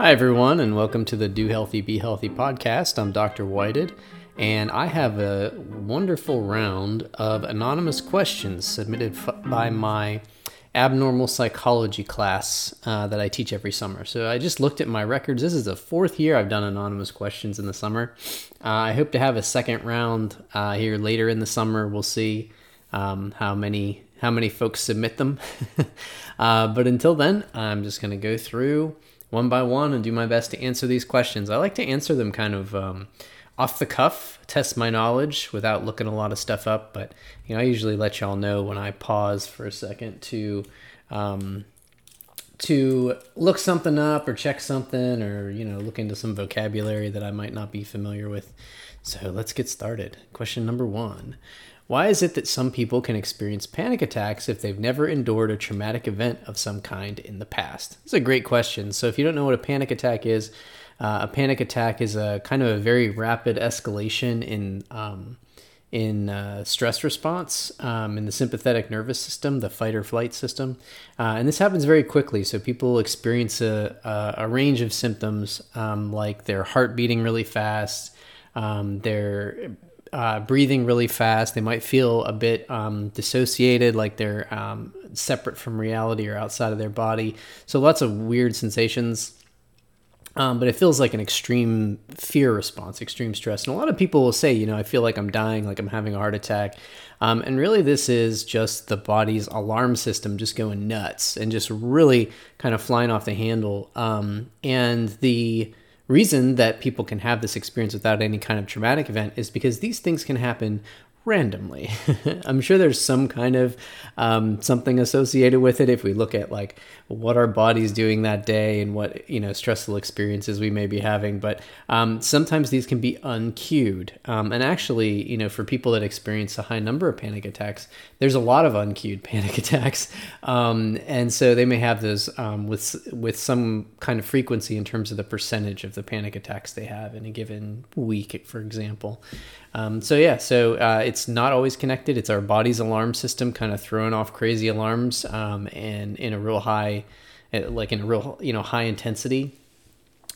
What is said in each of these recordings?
Hi, everyone, and welcome to the Do Healthy, Be Healthy podcast. I'm Dr. Whited, and I have a wonderful round of anonymous questions submitted f- by my abnormal psychology class uh, that I teach every summer. So I just looked at my records. This is the fourth year I've done anonymous questions in the summer. Uh, I hope to have a second round uh, here later in the summer. We'll see um, how many how many folks submit them. Uh, but until then, I'm just going to go through one by one and do my best to answer these questions. I like to answer them kind of um, off the cuff, test my knowledge without looking a lot of stuff up. But you know, I usually let y'all know when I pause for a second to um, to look something up or check something or you know look into some vocabulary that I might not be familiar with. So let's get started. Question number one. Why is it that some people can experience panic attacks if they've never endured a traumatic event of some kind in the past? It's a great question. So, if you don't know what a panic attack is, uh, a panic attack is a kind of a very rapid escalation in um, in uh, stress response um, in the sympathetic nervous system, the fight or flight system, uh, and this happens very quickly. So people experience a, a, a range of symptoms um, like their heart beating really fast, um, their uh, breathing really fast. They might feel a bit um, dissociated, like they're um, separate from reality or outside of their body. So lots of weird sensations. Um, but it feels like an extreme fear response, extreme stress. And a lot of people will say, you know, I feel like I'm dying, like I'm having a heart attack. Um, and really, this is just the body's alarm system just going nuts and just really kind of flying off the handle. Um, and the reason that people can have this experience without any kind of traumatic event is because these things can happen randomly. I'm sure there's some kind of um, something associated with it if we look at like what our body's doing that day and what you know stressful experiences we may be having. But um, sometimes these can be uncued. Um, and actually, you know, for people that experience a high number of panic attacks, there's a lot of uncued panic attacks, um, and so they may have those um, with with some kind of frequency in terms of the percentage of the panic attacks they have in a given week, for example. Um, so yeah, so uh, it's not always connected. It's our body's alarm system kind of throwing off crazy alarms, um, and in a real high, uh, like in a real you know high intensity.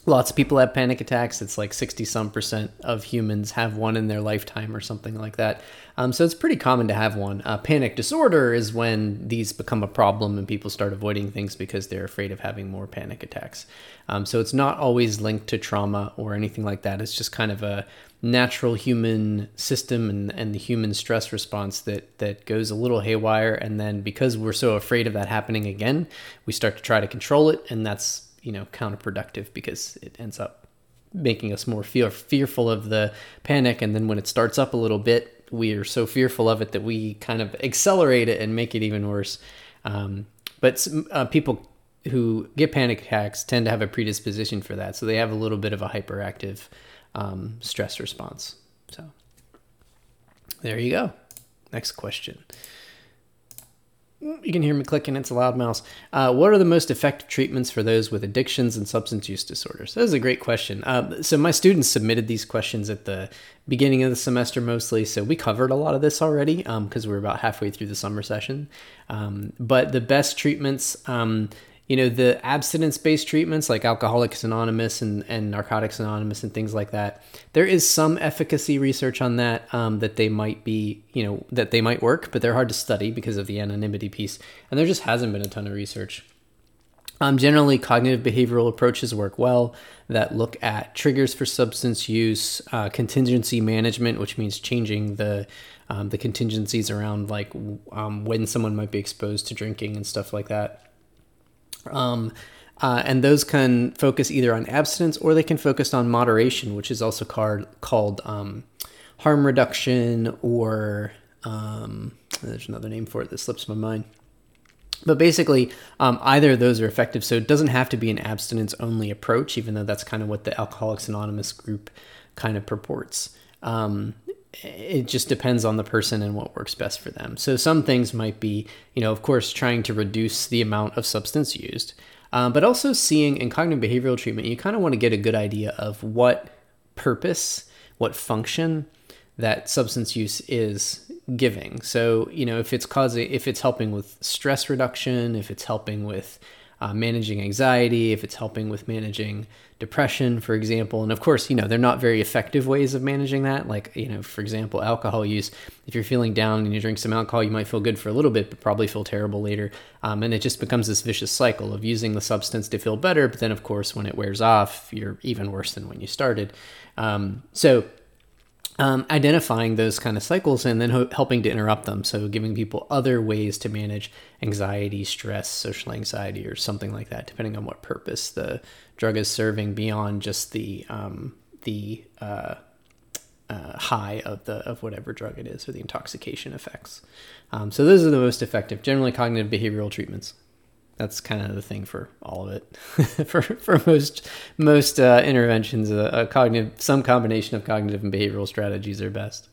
Lots of people have panic attacks. It's like sixty some percent of humans have one in their lifetime or something like that. Um, so it's pretty common to have one. Uh, panic disorder is when these become a problem and people start avoiding things because they're afraid of having more panic attacks. Um, so it's not always linked to trauma or anything like that. It's just kind of a natural human system and, and the human stress response that that goes a little haywire. And then because we're so afraid of that happening again we start to try to control it. And that's you know counterproductive because it ends up making us more fear, fearful of the panic. And then when it starts up a little bit we are so fearful of it that we kind of accelerate it and make it even worse. Um, but uh, people who get panic attacks tend to have a predisposition for that. So they have a little bit of a hyperactive um, stress response. So there you go. Next question. You can hear me clicking. It's a loud mouse. Uh, what are the most effective treatments for those with addictions and substance use disorders? That is a great question. Uh, so my students submitted these questions at the beginning of the semester mostly. So we covered a lot of this already because um, we're about halfway through the summer session. Um, but the best treatments um, you know the abstinence based treatments like alcoholics anonymous and, and narcotics anonymous and things like that there is some efficacy research on that um, that they might be you know that they might work but they're hard to study because of the anonymity piece and there just hasn't been a ton of research. Um, generally cognitive behavioral approaches work well that look at triggers for substance use uh, contingency management which means changing the um, the contingencies around like um, when someone might be exposed to drinking and stuff like that um, uh, and those can focus either on abstinence or they can focus on moderation, which is also called, called um, harm reduction or um, there's another name for it that slips my mind. But basically, um, either of those are effective. So it doesn't have to be an abstinence only approach, even though that's kind of what the Alcoholics Anonymous group kind of purports. Um, it just depends on the person and what works best for them. So some things might be, you know, of course, trying to reduce the amount of substance used, um, but also seeing in cognitive behavioral treatment, you kind of want to get a good idea of what purpose, what function that substance use is giving. So you know, if it's causing, if it's helping with stress reduction, if it's helping with uh, managing anxiety, if it's helping with managing depression, for example. And of course, you know, they're not very effective ways of managing that. Like, you know, for example, alcohol use. If you're feeling down and you drink some alcohol, you might feel good for a little bit, but probably feel terrible later. Um, and it just becomes this vicious cycle of using the substance to feel better. But then, of course, when it wears off, you're even worse than when you started. Um, so, um, identifying those kind of cycles and then ho- helping to interrupt them. So, giving people other ways to manage anxiety, stress, social anxiety, or something like that, depending on what purpose the drug is serving beyond just the um, the uh, uh, high of the of whatever drug it is or the intoxication effects. Um, so, those are the most effective, generally cognitive behavioral treatments that's kind of the thing for all of it. for for most most uh, interventions, a, a, cognitive some combination of cognitive and behavioral strategies are best.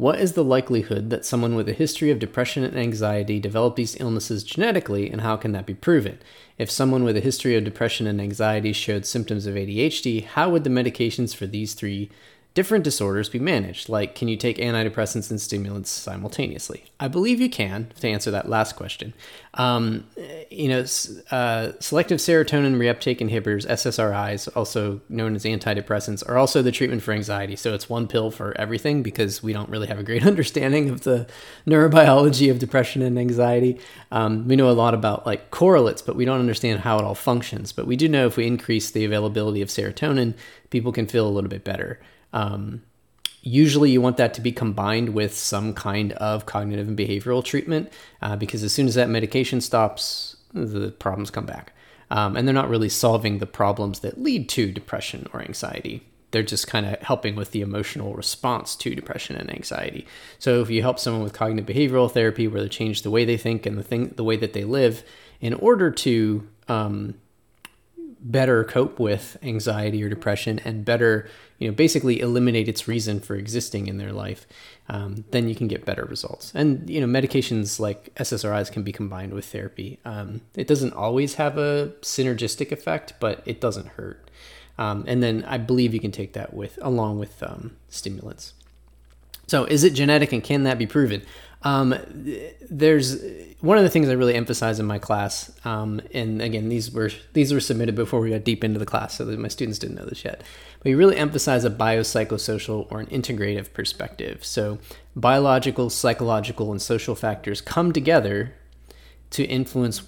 What is the likelihood that someone with a history of depression and anxiety develop these illnesses genetically, and how can that be proven? If someone with a history of depression and anxiety showed symptoms of ADHD, how would the medications for these three different disorders be managed? Like, can you take antidepressants and stimulants simultaneously? I believe you can, to answer that last question. Um, you know, uh, selective serotonin reuptake inhibitors, SSRIs, also known as antidepressants, are also the treatment for anxiety. So it's one pill for everything because we don't really have a great understanding of the neurobiology of depression and anxiety. Um, we know a lot about like correlates, but we don't understand how it all functions. But we do know if we increase the availability of serotonin, people can feel a little bit better. Um, usually, you want that to be combined with some kind of cognitive and behavioral treatment uh, because as soon as that medication stops, the problems come back. Um, and they're not really solving the problems that lead to depression or anxiety. They're just kind of helping with the emotional response to depression and anxiety. So if you help someone with cognitive behavioral therapy, where they change the way they think and the thing, the way that they live, in order to um, better cope with anxiety or depression and better, you know, basically eliminate its reason for existing in their life, um, then you can get better results. And, you know, medications like SSRIs can be combined with therapy. Um, it doesn't always have a synergistic effect, but it doesn't hurt. Um, and then I believe you can take that with along with um, stimulants. So, is it genetic and can that be proven? Um, there's one of the things I really emphasize in my class, um, and again, these were these were submitted before we got deep into the class, so my students didn't know this yet. But we really emphasize a biopsychosocial or an integrative perspective. So, biological, psychological, and social factors come together to influence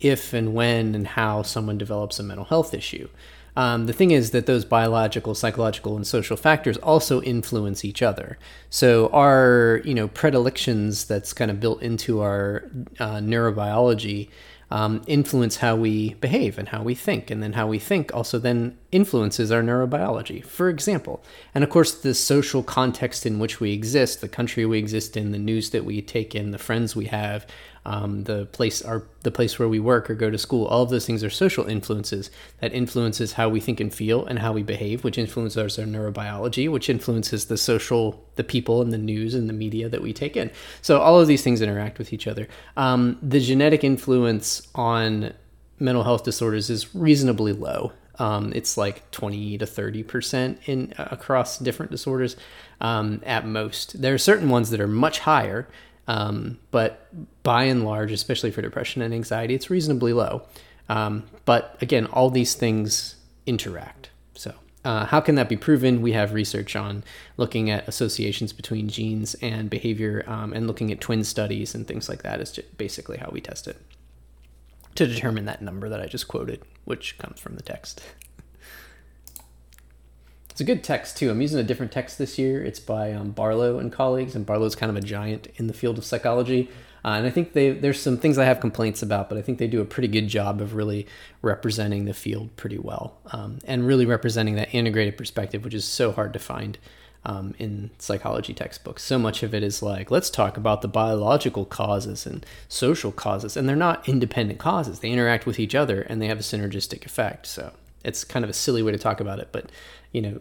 if and when and how someone develops a mental health issue. Um, the thing is that those biological, psychological, and social factors also influence each other. So our, you know, predilections that's kind of built into our uh, neurobiology um, influence how we behave and how we think, and then how we think also then influences our neurobiology. For example, and of course, the social context in which we exist, the country we exist in, the news that we take in, the friends we have, um, the place our the place where we work or go to school all of those things are social influences that influences how we think and feel and how we behave which influences our neurobiology which influences the social the people and the news and the media that we take in. So all of these things interact with each other. Um, the genetic influence on mental health disorders is reasonably low. Um, it's like 20 to 30 percent in uh, across different disorders um, at most. There are certain ones that are much higher, um, but by and large, especially for depression and anxiety, it's reasonably low. Um, but again, all these things interact. So, uh, how can that be proven? We have research on looking at associations between genes and behavior um, and looking at twin studies and things like that is basically how we test it to determine that number that I just quoted, which comes from the text. It's a good text too. I'm using a different text this year. It's by um, Barlow and colleagues, and Barlow's kind of a giant in the field of psychology. Uh, and I think they there's some things I have complaints about, but I think they do a pretty good job of really representing the field pretty well, um, and really representing that integrated perspective, which is so hard to find um, in psychology textbooks. So much of it is like, let's talk about the biological causes and social causes, and they're not independent causes. They interact with each other, and they have a synergistic effect. So it's kind of a silly way to talk about it, but you know,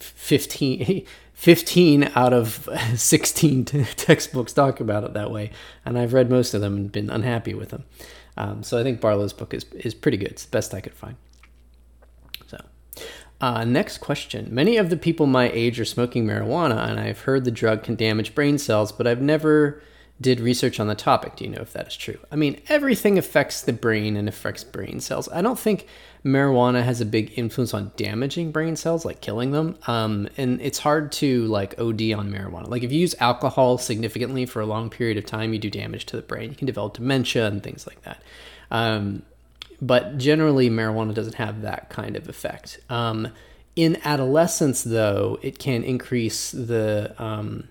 15, 15 out of 16 textbooks talk about it that way. And I've read most of them and been unhappy with them. Um, so I think Barlow's book is, is pretty good. It's the best I could find. So, uh, next question. Many of the people my age are smoking marijuana, and I've heard the drug can damage brain cells, but I've never did research on the topic. Do you know if that is true? I mean, everything affects the brain and affects brain cells. I don't think marijuana has a big influence on damaging brain cells, like killing them. Um, and it's hard to like OD on marijuana. Like if you use alcohol significantly for a long period of time, you do damage to the brain. You can develop dementia and things like that. Um, but generally, marijuana doesn't have that kind of effect. Um, in adolescence, though, it can increase the um,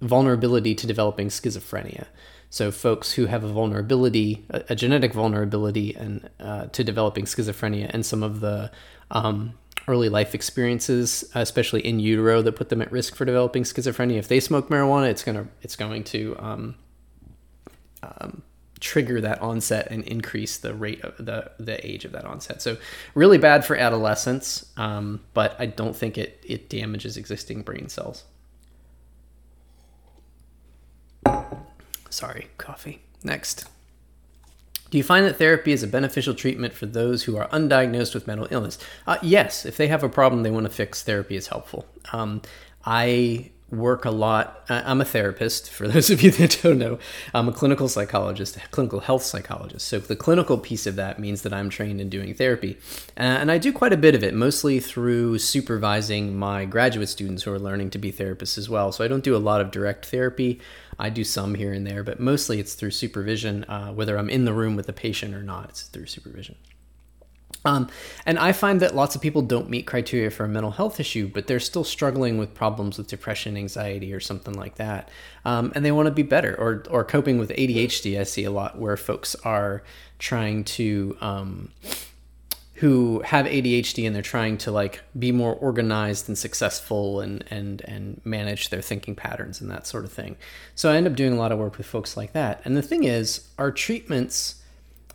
vulnerability to developing schizophrenia. So, folks who have a vulnerability, a, a genetic vulnerability, and uh, to developing schizophrenia, and some of the um, early life experiences, especially in utero, that put them at risk for developing schizophrenia. If they smoke marijuana, it's gonna it's going to um, um, trigger that onset and increase the rate of the the age of that onset. So really bad for adolescents, um, but I don't think it it damages existing brain cells. Sorry, coffee. Next. Do you find that therapy is a beneficial treatment for those who are undiagnosed with mental illness? Uh, yes, if they have a problem they want to fix, therapy is helpful. Um, I work a lot. I'm a therapist, for those of you that don't know. I'm a clinical psychologist, a clinical health psychologist. So the clinical piece of that means that I'm trained in doing therapy. Uh, and I do quite a bit of it, mostly through supervising my graduate students who are learning to be therapists as well. So I don't do a lot of direct therapy. I do some here and there, but mostly it's through supervision, uh, whether I'm in the room with the patient or not, it's through supervision. Um, and I find that lots of people don't meet criteria for a mental health issue, but they're still struggling with problems with depression, anxiety, or something like that. Um, and they want to be better, or, or coping with ADHD. I see a lot where folks are trying to, um, who have ADHD and they're trying to like be more organized and successful and, and, and manage their thinking patterns and that sort of thing. So I end up doing a lot of work with folks like that. And the thing is, our treatments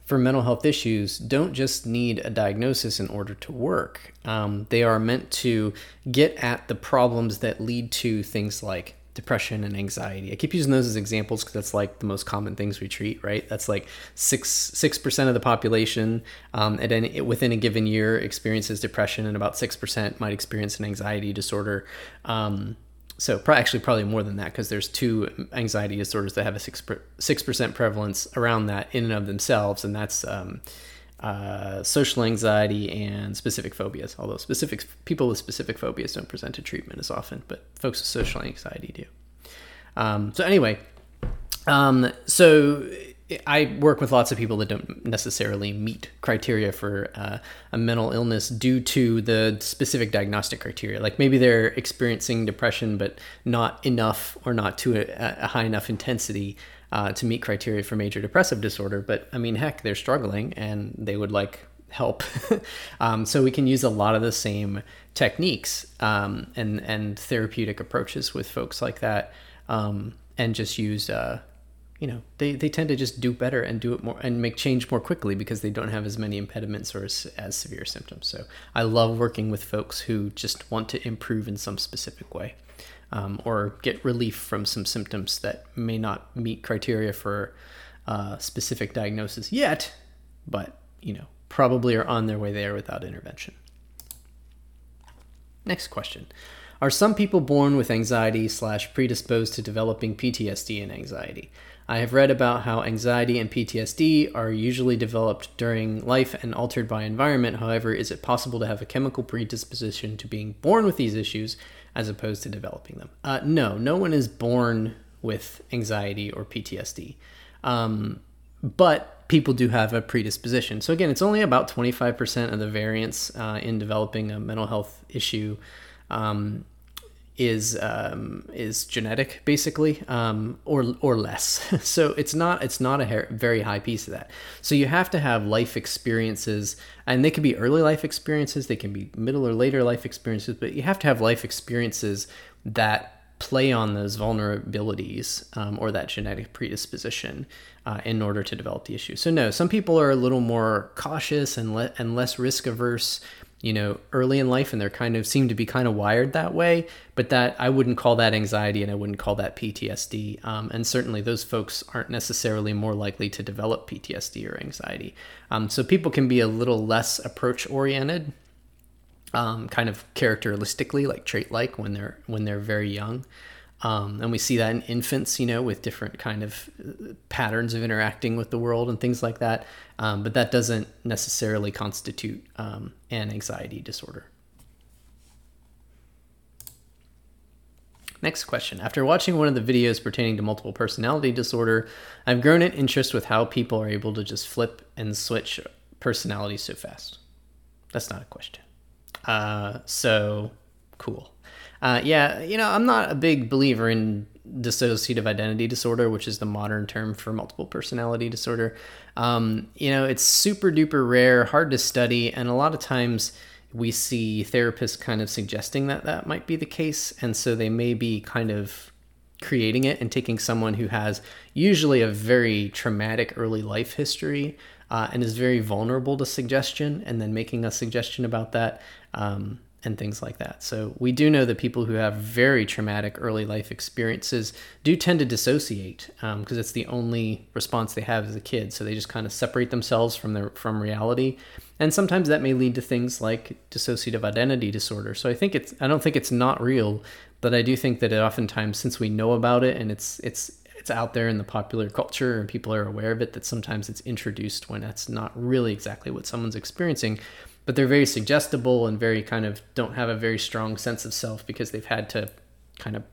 for mental health issues don't just need a diagnosis in order to work. Um, they are meant to get at the problems that lead to things like depression and anxiety. I keep using those as examples because that's like the most common things we treat, right? That's like six six percent of the population um, at any, within a given year experiences depression, and about six percent might experience an anxiety disorder. Um, so actually probably more than that because there's two anxiety disorders that have a six six percent prevalence around that in and of themselves, and that's um, uh, social anxiety and specific phobias. Although specific people with specific phobias don't present to treatment as often, but folks with social anxiety do. Um, so anyway, um, so I work with lots of people that don't necessarily meet criteria for uh, a mental illness due to the specific diagnostic criteria. Like maybe they're experiencing depression, but not enough or not to a, a high enough intensity uh, to meet criteria for major depressive disorder. But I mean, heck, they're struggling and they would like help. um, so we can use a lot of the same techniques um, and and therapeutic approaches with folks like that, um, and just use. Uh, you know they, they tend to just do better and do it more and make change more quickly because they don't have as many impediments or as, as severe symptoms. So i love working with folks who just want to improve in some specific way um, or get relief from some symptoms that may not meet criteria for uh, specific diagnosis yet but you know probably are on their way there without intervention. Next question. Are some people born with anxiety slash predisposed to developing ptsd and anxiety I have read about how anxiety and PTSD are usually developed during life and altered by environment. However, is it possible to have a chemical predisposition to being born with these issues as opposed to developing them? Uh, no, no one is born with anxiety or PTSD. Um, but people do have a predisposition. So, again, it's only about 25% of the variance uh, in developing a mental health issue. Um, is um, is genetic basically um, or or less. So it's not it's not a very high piece of that. So you have to have life experiences and they can be early life experiences they can be middle or later life experiences but you have to have life experiences that play on those vulnerabilities um, or that genetic predisposition uh, in order to develop the issue. So no some people are a little more cautious and le- and less risk averse you know, early in life and they're kind of seem to be kind of wired that way. But that I wouldn't call that anxiety and I wouldn't call that PTSD. Um, and certainly those folks aren't necessarily more likely to develop PTSD or anxiety. Um, so people can be a little less approach oriented. Um, kind of characteristically like trait like when they're when they're very young Um, and we see that in infants, you know, with different kind of uh, patterns of interacting with the world and things like that. Um, but that doesn't necessarily constitute um, an anxiety disorder. Next question. After watching one of the videos pertaining to multiple personality disorder, I've grown an interest with how people are able to just flip and switch personalities so fast. That's not a question. Uh, so cool. Uh, yeah, you know, I'm not a big believer in dissociative identity disorder, which is the modern term for multiple personality disorder. Um, you know, it's super duper rare, hard to study, and a lot of times we see therapists kind of suggesting that that might be the case. And so they may be kind of creating it and taking someone who has usually a very traumatic early life history uh, and is very vulnerable to suggestion and then making a suggestion about that um, and things like that. So we do know that people who have very traumatic early life experiences do tend to dissociate because um, it's the only response they have as a kid. So they just kind of separate themselves from their from reality and sometimes that may lead to things like dissociative identity disorder. So I think it's I don't think it's not real, but I do think that it oftentimes since we know about it and it's it's it's out there in the popular culture and people are aware of it that sometimes it's introduced when that's not really exactly what someone's experiencing but they're very suggestible and very kind of don't have a very strong sense of self because they've had to kind of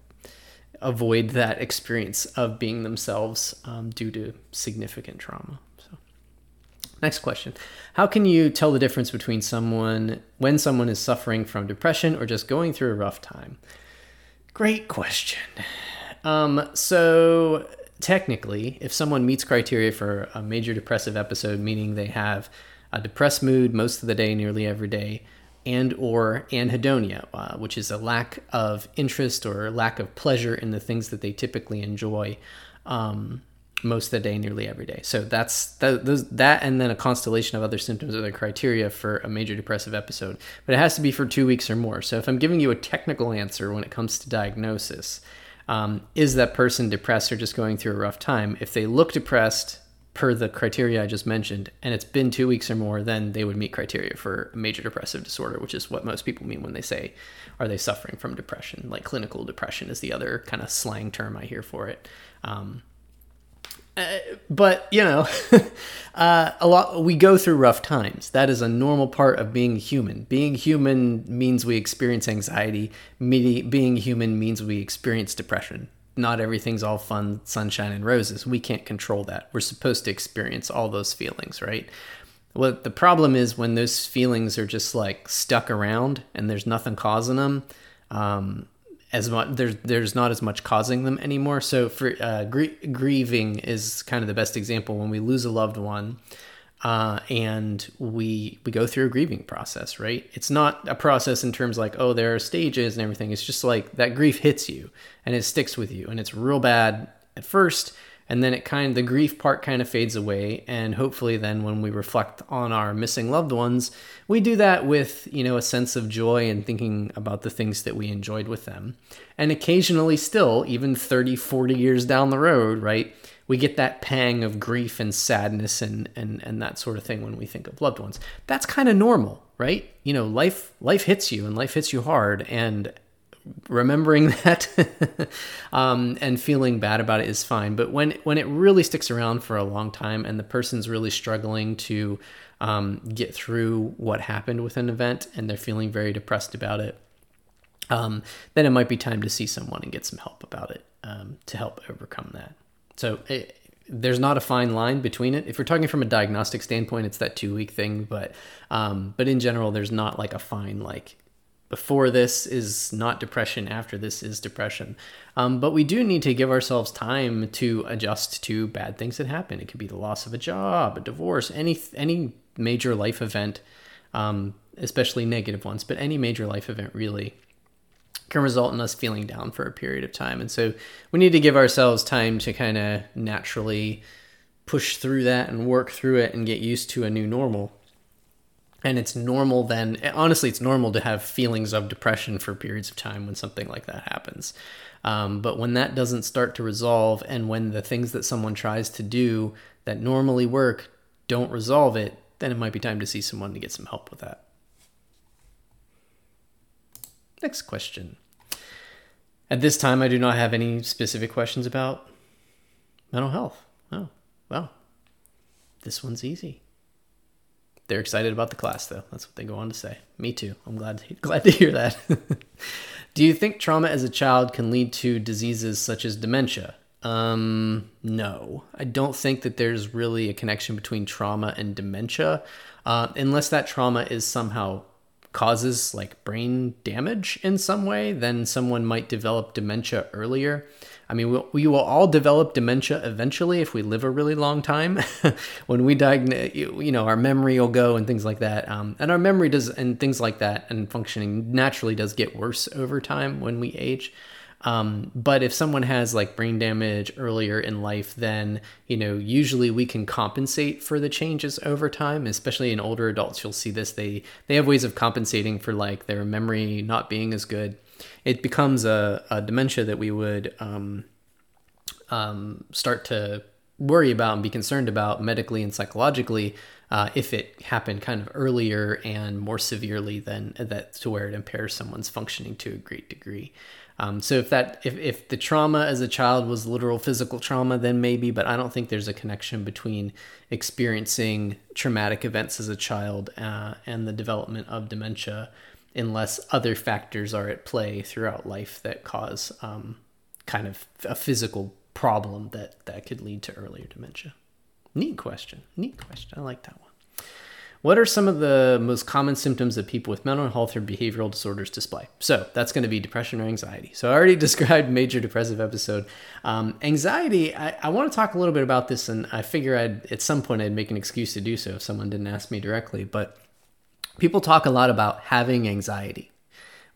avoid that experience of being themselves um, due to significant trauma So, Next question. How can you tell the difference between someone when someone is suffering from depression or just going through a rough time? Great question. Um, so technically, if someone meets criteria for a major depressive episode, meaning they have a depressed mood most of the day, nearly every day, and or anhedonia, uh, which is a lack of interest or lack of pleasure in the things that they typically enjoy, um, most of the day, nearly every day. So that's that, those, that, and then a constellation of other symptoms or the criteria for a major depressive episode. But it has to be for two weeks or more. So if I'm giving you a technical answer when it comes to diagnosis, um, is that person depressed or just going through a rough time? If they look depressed per the criteria I just mentioned, and it's been two weeks or more, then they would meet criteria for major depressive disorder, which is what most people mean when they say, are they suffering from depression? Like clinical depression is the other kind of slang term I hear for it. Um, uh, but you know, uh, a lot we go through rough times. That is a normal part of being human. Being human means we experience anxiety. being human means we experience depression. Not everything's all fun, sunshine, and roses. We can't control that. We're supposed to experience all those feelings, right? What the problem is when those feelings are just like stuck around and there's nothing causing them. Um, as much there's there's not as much causing them anymore so for uh, gr- grieving is kind of the best example when we lose a loved one uh, and we we go through a grieving process right? It's not a process in terms like oh there are stages and everything. It's just like that grief hits you and it sticks with you and it's real bad at first. And then it kind of the grief part kind of fades away. And hopefully then when we reflect on our missing loved ones we do that with you know a sense of joy and thinking about the things that we enjoyed with them. And occasionally still even 30 40 years down the road right we get that pang of grief and sadness and and and that sort of thing when we think of loved ones that's kind of normal right you know life life hits you and life hits you hard and remembering that um, and feeling bad about it is fine. But when when it really sticks around for a long time and the person's really struggling to um, get through what happened with an event and they're feeling very depressed about it, um, then it might be time to see someone and get some help about it um, to help overcome that. So it, there's not a fine line between it. If we're talking from a diagnostic standpoint, it's that two week thing, but um, but in general, there's not like a fine like before this is not depression, after this is depression. Um, but we do need to give ourselves time to adjust to bad things that happen. It could be the loss of a job, a divorce, any any major life event, um, especially negative ones, but any major life event really can result in us feeling down for a period of time. And so we need to give ourselves time to kind of naturally push through that and work through it and get used to a new normal. And it's normal then honestly it's normal to have feelings of depression for periods of time when something like that happens. Um, but when that doesn't start to resolve and when the things that someone tries to do that normally work don't resolve it then it might be time to see someone to get some help with that. Next question At this time, I do not have any specific questions about mental health. Oh, well, this one's easy. They're excited about the class, though. That's what they go on to say. Me too. I'm glad to, glad to hear that. Do you think trauma as a child can lead to diseases such as dementia? Um, no, I don't think that there's really a connection between trauma and dementia, uh, unless that trauma is somehow causes like brain damage in some way, then someone might develop dementia earlier. I mean, we'll, we will all develop dementia eventually if we live a really long time. when we diagnose, you know, our memory will go and things like that. Um, and our memory does, and things like that, and functioning naturally does get worse over time when we age. Um, but if someone has like brain damage earlier in life, then you know usually we can compensate for the changes over time. Especially in older adults, you'll see this. They they have ways of compensating for like their memory not being as good. It becomes a, a dementia that we would um, um, start to worry about and be concerned about medically and psychologically uh, if it happened kind of earlier and more severely than that to where it impairs someone's functioning to a great degree. Um, so if that if, if the trauma as a child was literal physical trauma, then maybe, but I don't think there's a connection between experiencing traumatic events as a child uh, and the development of dementia, unless other factors are at play throughout life that cause um, kind of a physical problem that that could lead to earlier dementia. Neat question. Neat question. I like that one. What are some of the most common symptoms that people with mental health or behavioral disorders display? So that's going to be depression or anxiety. So I already described major depressive episode. Um, anxiety, I, I want to talk a little bit about this, and I figure I'd at some point I'd make an excuse to do so if someone didn't ask me directly. But people talk a lot about having anxiety.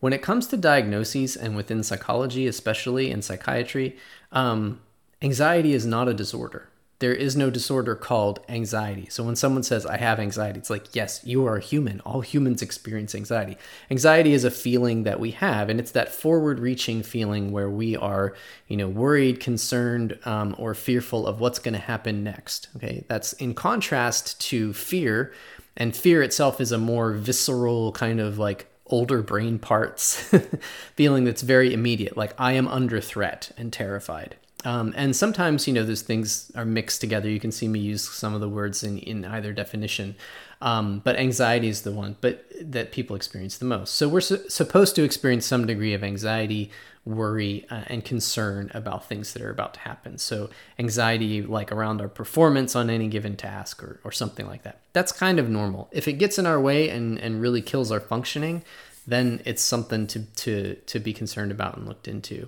When it comes to diagnoses and within psychology, especially in psychiatry, um, anxiety is not a disorder there is no disorder called anxiety. So when someone says, I have anxiety, it's like, yes, you are a human. All humans experience anxiety. Anxiety is a feeling that we have, and it's that forward reaching feeling where we are, you know, worried, concerned, um, or fearful of what's going to happen next. Okay. That's in contrast to fear. And fear itself is a more visceral kind of like older brain parts feeling that's very immediate, like I am under threat and terrified. Um, and sometimes, you know, those things are mixed together. You can see me use some of the words in, in either definition. Um, but anxiety is the one but that people experience the most. So we're su- supposed to experience some degree of anxiety, worry, uh, and concern about things that are about to happen. So anxiety, like around our performance on any given task or, or something like that. That's kind of normal. If it gets in our way and, and really kills our functioning, then it's something to, to, to be concerned about and looked into.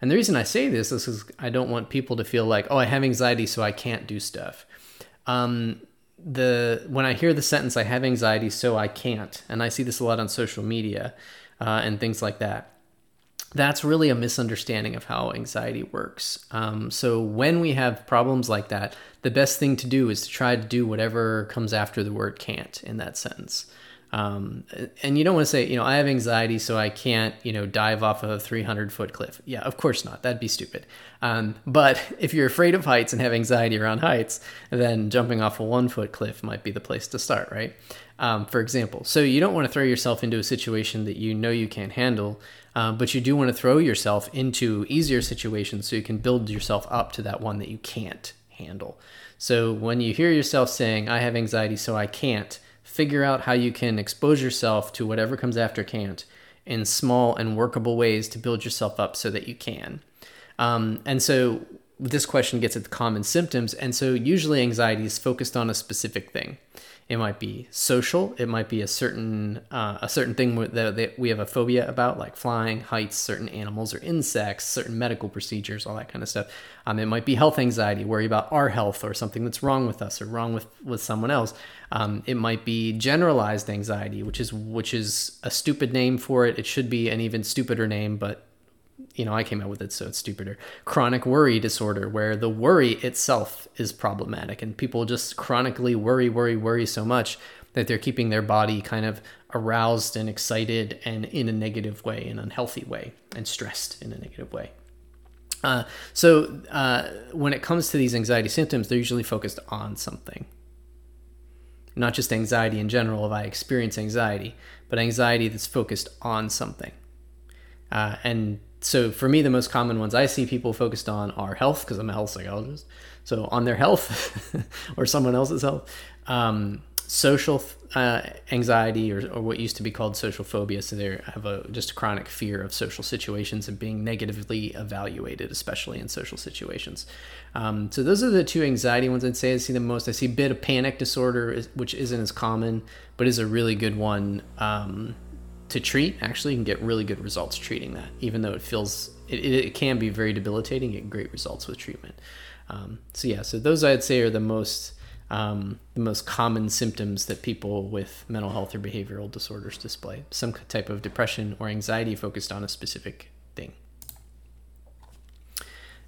And the reason I say this is because I don't want people to feel like, oh, I have anxiety, so I can't do stuff. Um, the when I hear the sentence, I have anxiety, so I can't, and I see this a lot on social media uh, and things like that. That's really a misunderstanding of how anxiety works. Um, so when we have problems like that, the best thing to do is to try to do whatever comes after the word can't in that sentence. Um, and you don't want to say, you know, I have anxiety, so I can't, you know, dive off a 300 foot cliff. Yeah, of course not. That'd be stupid. Um, but if you're afraid of heights and have anxiety around heights, then jumping off a one foot cliff might be the place to start, right? Um, for example. So you don't want to throw yourself into a situation that you know you can't handle, uh, but you do want to throw yourself into easier situations so you can build yourself up to that one that you can't handle. So when you hear yourself saying, I have anxiety, so I can't, figure out how you can expose yourself to whatever comes after can't in small and workable ways to build yourself up so that you can. Um, and so this question gets at the common symptoms. And so usually anxiety is focused on a specific thing. It might be social. It might be a certain uh, a certain thing that we have a phobia about, like flying, heights, certain animals or insects, certain medical procedures, all that kind of stuff. Um, it might be health anxiety, worry about our health or something that's wrong with us or wrong with with someone else. Um, it might be generalized anxiety, which is which is a stupid name for it. It should be an even stupider name, but you know, I came out with it, so it's stupider. Chronic worry disorder, where the worry itself is problematic, and people just chronically worry, worry, worry so much that they're keeping their body kind of aroused and excited and in a negative way, an unhealthy way, and stressed in a negative way. Uh, so, uh, when it comes to these anxiety symptoms, they're usually focused on something. Not just anxiety in general, if I experience anxiety, but anxiety that's focused on something. Uh, and so for me, the most common ones I see people focused on are health because I'm a health psychologist. So on their health or someone else's health, um, social uh, anxiety or, or what used to be called social phobia. So they have a just a chronic fear of social situations and being negatively evaluated, especially in social situations. Um, so those are the two anxiety ones I'd say I see the most. I see a bit of panic disorder, which isn't as common, but is a really good one um, to treat. Actually, you can get really good results treating that, even though it feels it, it can be very debilitating. Get great results with treatment. Um, so yeah, so those I'd say are the most um, the most common symptoms that people with mental health or behavioral disorders display some type of depression or anxiety focused on a specific thing.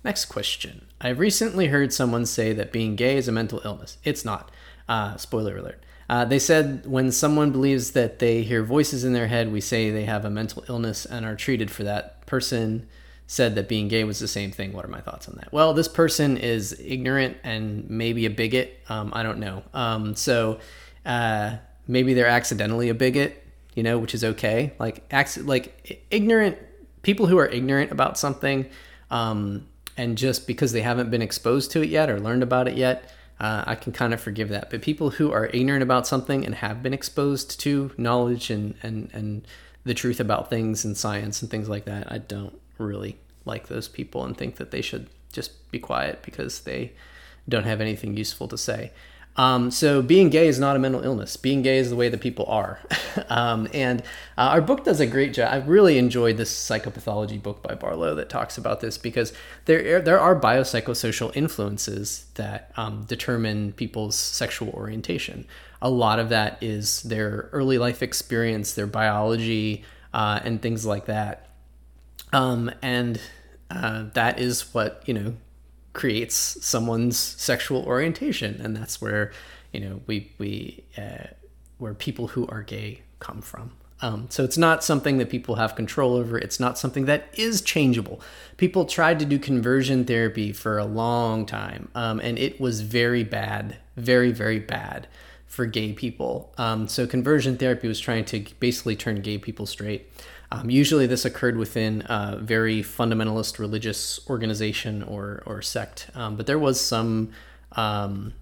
Next question. I've recently heard someone say that being gay is a mental illness. It's not. Uh, spoiler alert. Uh, they said when someone believes that they hear voices in their head, we say they have a mental illness and are treated for that. Person said that being gay was the same thing. What are my thoughts on that? Well, this person is ignorant and maybe a bigot. Um, I don't know. Um, so uh, maybe they're accidentally a bigot, you know, which is okay. Like, like ignorant people who are ignorant about something, um, and just because they haven't been exposed to it yet or learned about it yet, uh, I can kind of forgive that. But people who are ignorant about something and have been exposed to knowledge and and and the truth about things and science and things like that, I don't really like those people and think that they should just be quiet because they don't have anything useful to say. Um, so being gay is not a mental illness. Being gay is the way that people are. um, and uh, our book does a great job. I really enjoyed this psychopathology book by Barlow that talks about this because there there are biopsychosocial influences that um, determine people's sexual orientation. A lot of that is their early life experience, their biology, uh, and things like that. Um, and uh, that is what you know creates someone's sexual orientation, and that's where you know we we uh, where people who are gay come from. Um, so it's not something that people have control over. It's not something that is changeable. People tried to do conversion therapy for a long time, um, and it was very bad, very very bad for gay people. Um, so conversion therapy was trying to basically turn gay people straight. Um, usually, this occurred within a very fundamentalist religious organization or or sect, um, but there was some um,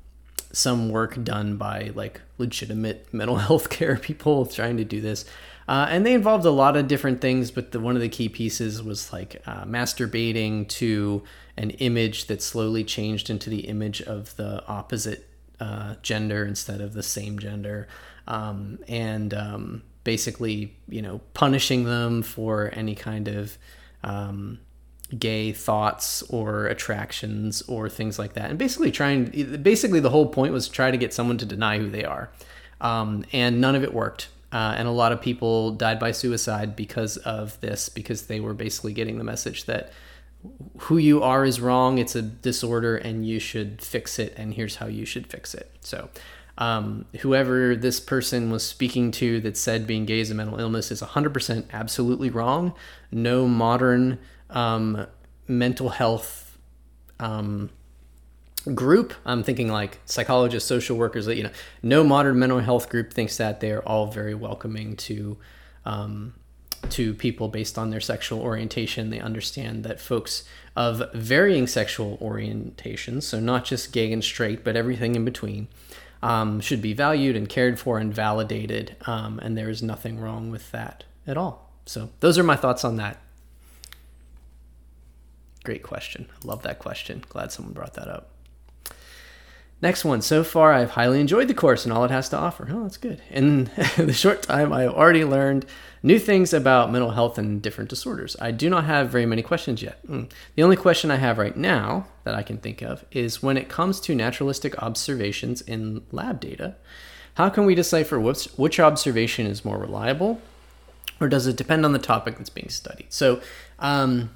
some work done by like legitimate mental health care people trying to do this. Uh, and they involved a lot of different things, but the, one of the key pieces was like uh, masturbating to an image that slowly changed into the image of the opposite uh, gender instead of the same gender. Um, and um, basically, you know, punishing them for any kind of um, gay thoughts or attractions or things like that. And basically, trying, basically, the whole point was try to get someone to deny who they are. Um, and none of it worked. Uh, and a lot of people died by suicide because of this, because they were basically getting the message that who you are is wrong, it's a disorder, and you should fix it, and here's how you should fix it. So, um, whoever this person was speaking to that said being gay is a mental illness is 100% absolutely wrong. No modern um, mental health um, group, I'm thinking like psychologists, social workers, that you know, no modern mental health group thinks that they're all very welcoming to. Um, to people based on their sexual orientation. They understand that folks of varying sexual orientations, so not just gay and straight, but everything in between, um, should be valued and cared for and validated. Um, and there is nothing wrong with that at all. So, those are my thoughts on that. Great question. Love that question. Glad someone brought that up. Next one. So far, I've highly enjoyed the course and all it has to offer. Oh, that's good. In the short time, I have already learned new things about mental health and different disorders. I do not have very many questions yet. Mm. The only question I have right now that I can think of is when it comes to naturalistic observations in lab data, how can we decipher which, which observation is more reliable? Or does it depend on the topic that's being studied? So, um,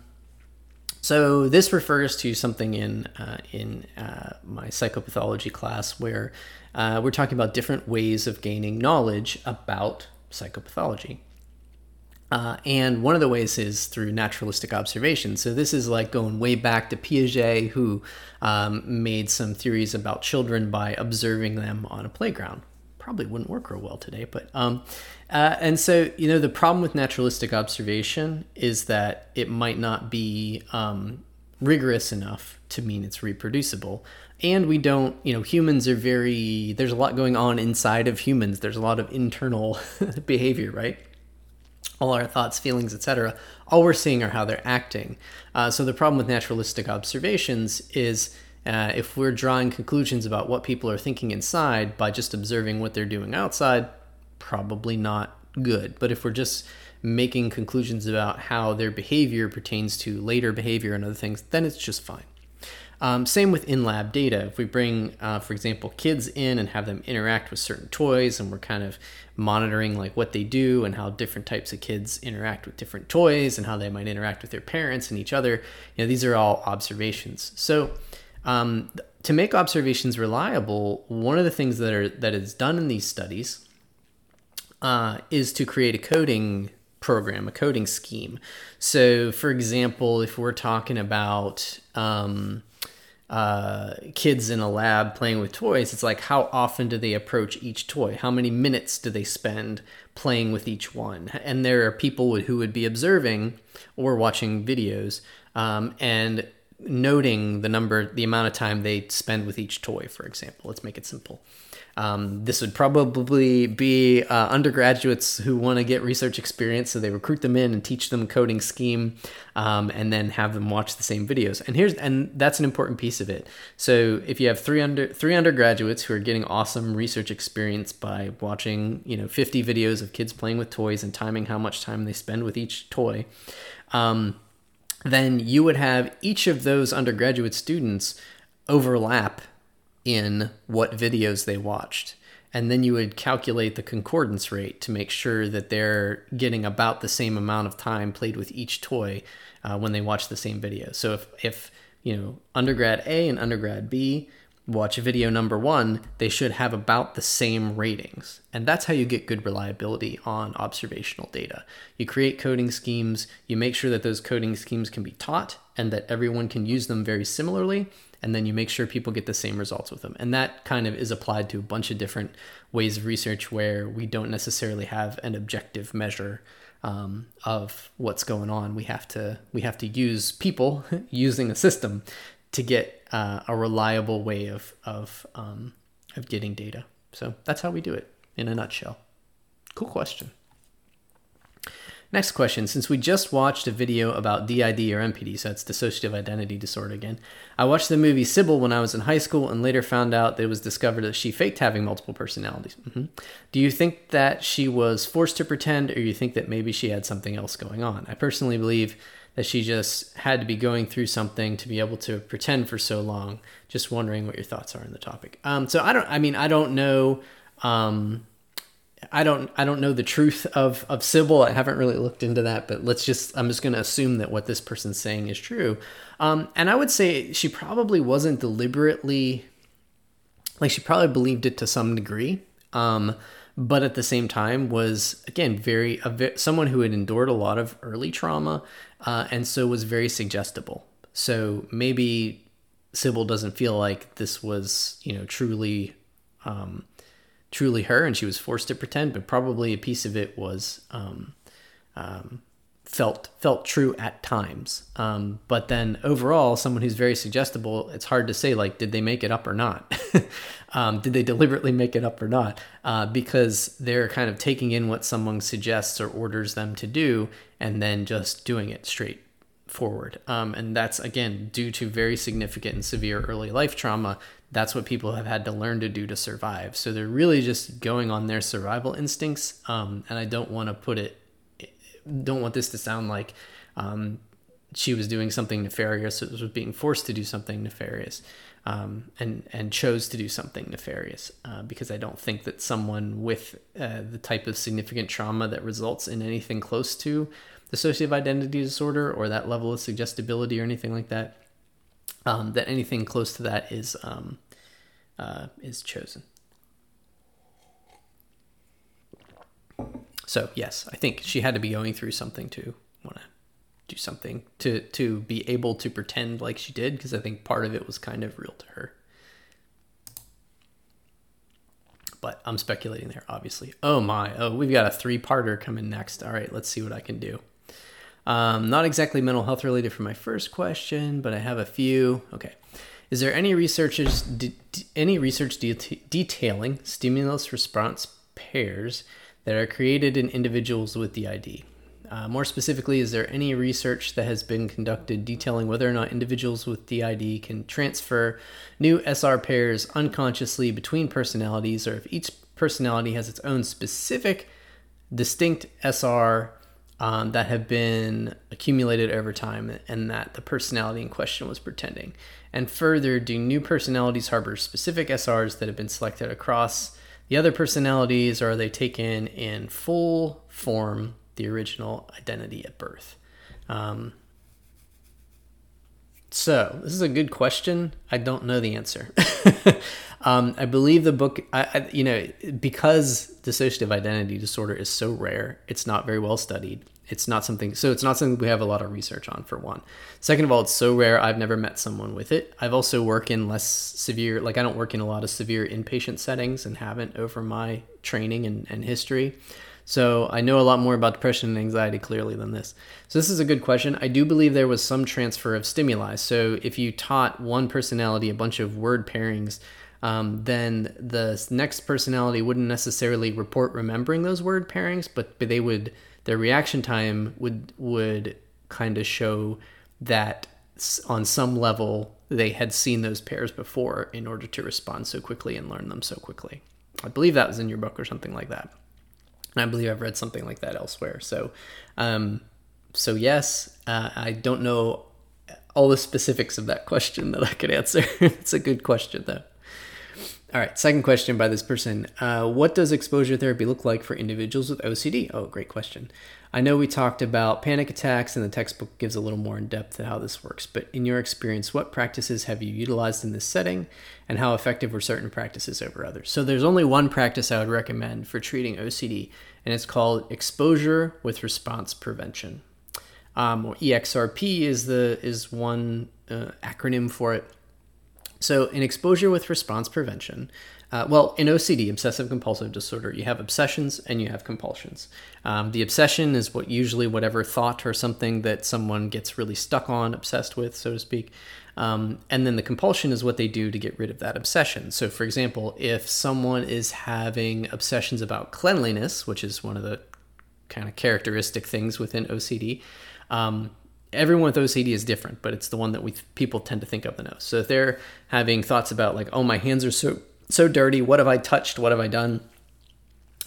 so this refers to something in uh, in uh, my psychopathology class where uh, we're talking about different ways of gaining knowledge about psychopathology. Uh, and one of the ways is through naturalistic observation. So this is like going way back to Piaget, who um, made some theories about children by observing them on a playground probably wouldn't work real well today. But um, uh, and so you know the problem with naturalistic observation is that it might not be um, rigorous enough to mean it's reproducible. And we don't, you know, humans are very. There's a lot going on inside of humans. There's a lot of internal behavior, right? all our thoughts, feelings, etc. All we're seeing are how they're acting. Uh, so the problem with naturalistic observations is uh, if we're drawing conclusions about what people are thinking inside by just observing what they're doing outside, probably not good. But if we're just making conclusions about how their behavior pertains to later behavior and other things, then it's just fine. Um, same with in lab data. If we bring, uh, for example, kids in and have them interact with certain toys, and we're kind of monitoring like what they do and how different types of kids interact with different toys and how they might interact with their parents and each other, you know, these are all observations. So, um, to make observations reliable, one of the things that are that is done in these studies uh, is to create a coding program, a coding scheme. So, for example, if we're talking about um, uh, kids in a lab playing with toys, it's like how often do they approach each toy? How many minutes do they spend playing with each one? And there are people who would be observing or watching videos um, and noting the number, the amount of time they spend with each toy, for example. Let's make it simple. Um, this would probably be uh, undergraduates who want to get research experience, so they recruit them in and teach them coding scheme, um, and then have them watch the same videos. And here's and that's an important piece of it. So if you have three under three undergraduates who are getting awesome research experience by watching you know 50 videos of kids playing with toys and timing how much time they spend with each toy. Um, then you would have each of those undergraduate students overlap in what videos they watched. And then you would calculate the concordance rate to make sure that they're getting about the same amount of time played with each toy uh, when they watch the same video. So if, if you know undergrad A and undergrad B watch video number one, they should have about the same ratings. And that's how you get good reliability on observational data. You create coding schemes, you make sure that those coding schemes can be taught and that everyone can use them very similarly and then you make sure people get the same results with them. And that kind of is applied to a bunch of different ways of research where we don't necessarily have an objective measure um, of what's going on. We have to we have to use people using a system to get uh, a reliable way of of um, of getting data. So that's how we do it in a nutshell. Cool question. Next question. Since we just watched a video about DID or MPD, so that's dissociative identity disorder again, I watched the movie Sybil when I was in high school and later found out that it was discovered that she faked having multiple personalities. Mm-hmm. Do you think that she was forced to pretend, or you think that maybe she had something else going on? I personally believe that she just had to be going through something to be able to pretend for so long. Just wondering what your thoughts are on the topic. Um, so I don't. I mean, I don't know. Um, I don't I don't know the truth of of Sybil. I haven't really looked into that, but let's just I'm just going to assume that what this person's saying is true. Um, and I would say she probably wasn't deliberately like she probably believed it to some degree. Um, but at the same time was again very a, someone who had endured a lot of early trauma uh, and so was very suggestible. So maybe Sybil doesn't feel like this was you know truly um, truly her and she was forced to pretend, but probably a piece of it was um, um, felt felt true at times. Um, but then overall, someone who's very suggestible, it's hard to say like, did they make it up or not? Um, did they deliberately make it up or not? Uh, because they're kind of taking in what someone suggests or orders them to do and then just doing it straight forward. Um, and that's again due to very significant and severe early life trauma that's what people have had to learn to do to survive. So they're really just going on their survival instincts. Um, and I don't want to put it, don't want this to sound like um, she was doing something nefarious, it was being forced to do something nefarious. Um, and and chose to do something nefarious uh, because I don't think that someone with uh, the type of significant trauma that results in anything close to dissociative identity disorder or that level of suggestibility or anything like that um, that anything close to that is um, uh, is chosen. So yes, I think she had to be going through something to want to do something to to be able to pretend like she did because I think part of it was kind of real to her. but I'm speculating there, obviously. Oh my, oh, we've got a three parter coming next. All right, let's see what I can do. Um, not exactly mental health related for my first question, but I have a few. Okay. Is there any researchers de- any research de- detailing stimulus response pairs that are created in individuals with DID? Uh, more specifically, is there any research that has been conducted detailing whether or not individuals with DID can transfer new SR pairs unconsciously between personalities, or if each personality has its own specific, distinct SR um, that have been accumulated over time and that the personality in question was pretending? And further, do new personalities harbor specific SRs that have been selected across the other personalities, are they taken in full form? the original identity at birth? Um, so this is a good question. I don't know the answer. um, I believe the book, I, I, you know, because dissociative identity disorder is so rare, it's not very well studied. It's not something, so it's not something we have a lot of research on. For one, second of all, it's so rare. I've never met someone with it. I've also worked in less severe, like I don't work in a lot of severe inpatient settings and haven't over my training and, and history. So I know a lot more about depression and anxiety clearly than this. So this is a good question. I do believe there was some transfer of stimuli. So if you taught one personality a bunch of word pairings, um, then the next personality wouldn't necessarily report remembering those word pairings, but they would their reaction time would would kind of show that on some level they had seen those pairs before in order to respond so quickly and learn them so quickly. I believe that was in your book or something like that. I believe I've read something like that elsewhere. So, um, so yes, uh, I don't know all the specifics of that question that I could answer. it's a good question though. All right, second question by this person. Uh, what does exposure therapy look like for individuals with OCD? Oh, great question. I know we talked about panic attacks, and the textbook gives a little more in depth to how this works, but in your experience, what practices have you utilized in this setting, and how effective were certain practices over others? So, there's only one practice I would recommend for treating OCD, and it's called exposure with response prevention. Um, EXRP is the is one uh, acronym for it. So, in exposure with response prevention, uh, well, in OCD, obsessive compulsive disorder, you have obsessions and you have compulsions. Um, the obsession is what usually whatever thought or something that someone gets really stuck on, obsessed with, so to speak. Um, and then the compulsion is what they do to get rid of that obsession. So, for example, if someone is having obsessions about cleanliness, which is one of the kind of characteristic things within OCD, um, everyone with OCD is different, but it's the one that we people tend to think of the most. So if they're having thoughts about like, oh, my hands are so so dirty, what have I touched? What have I done?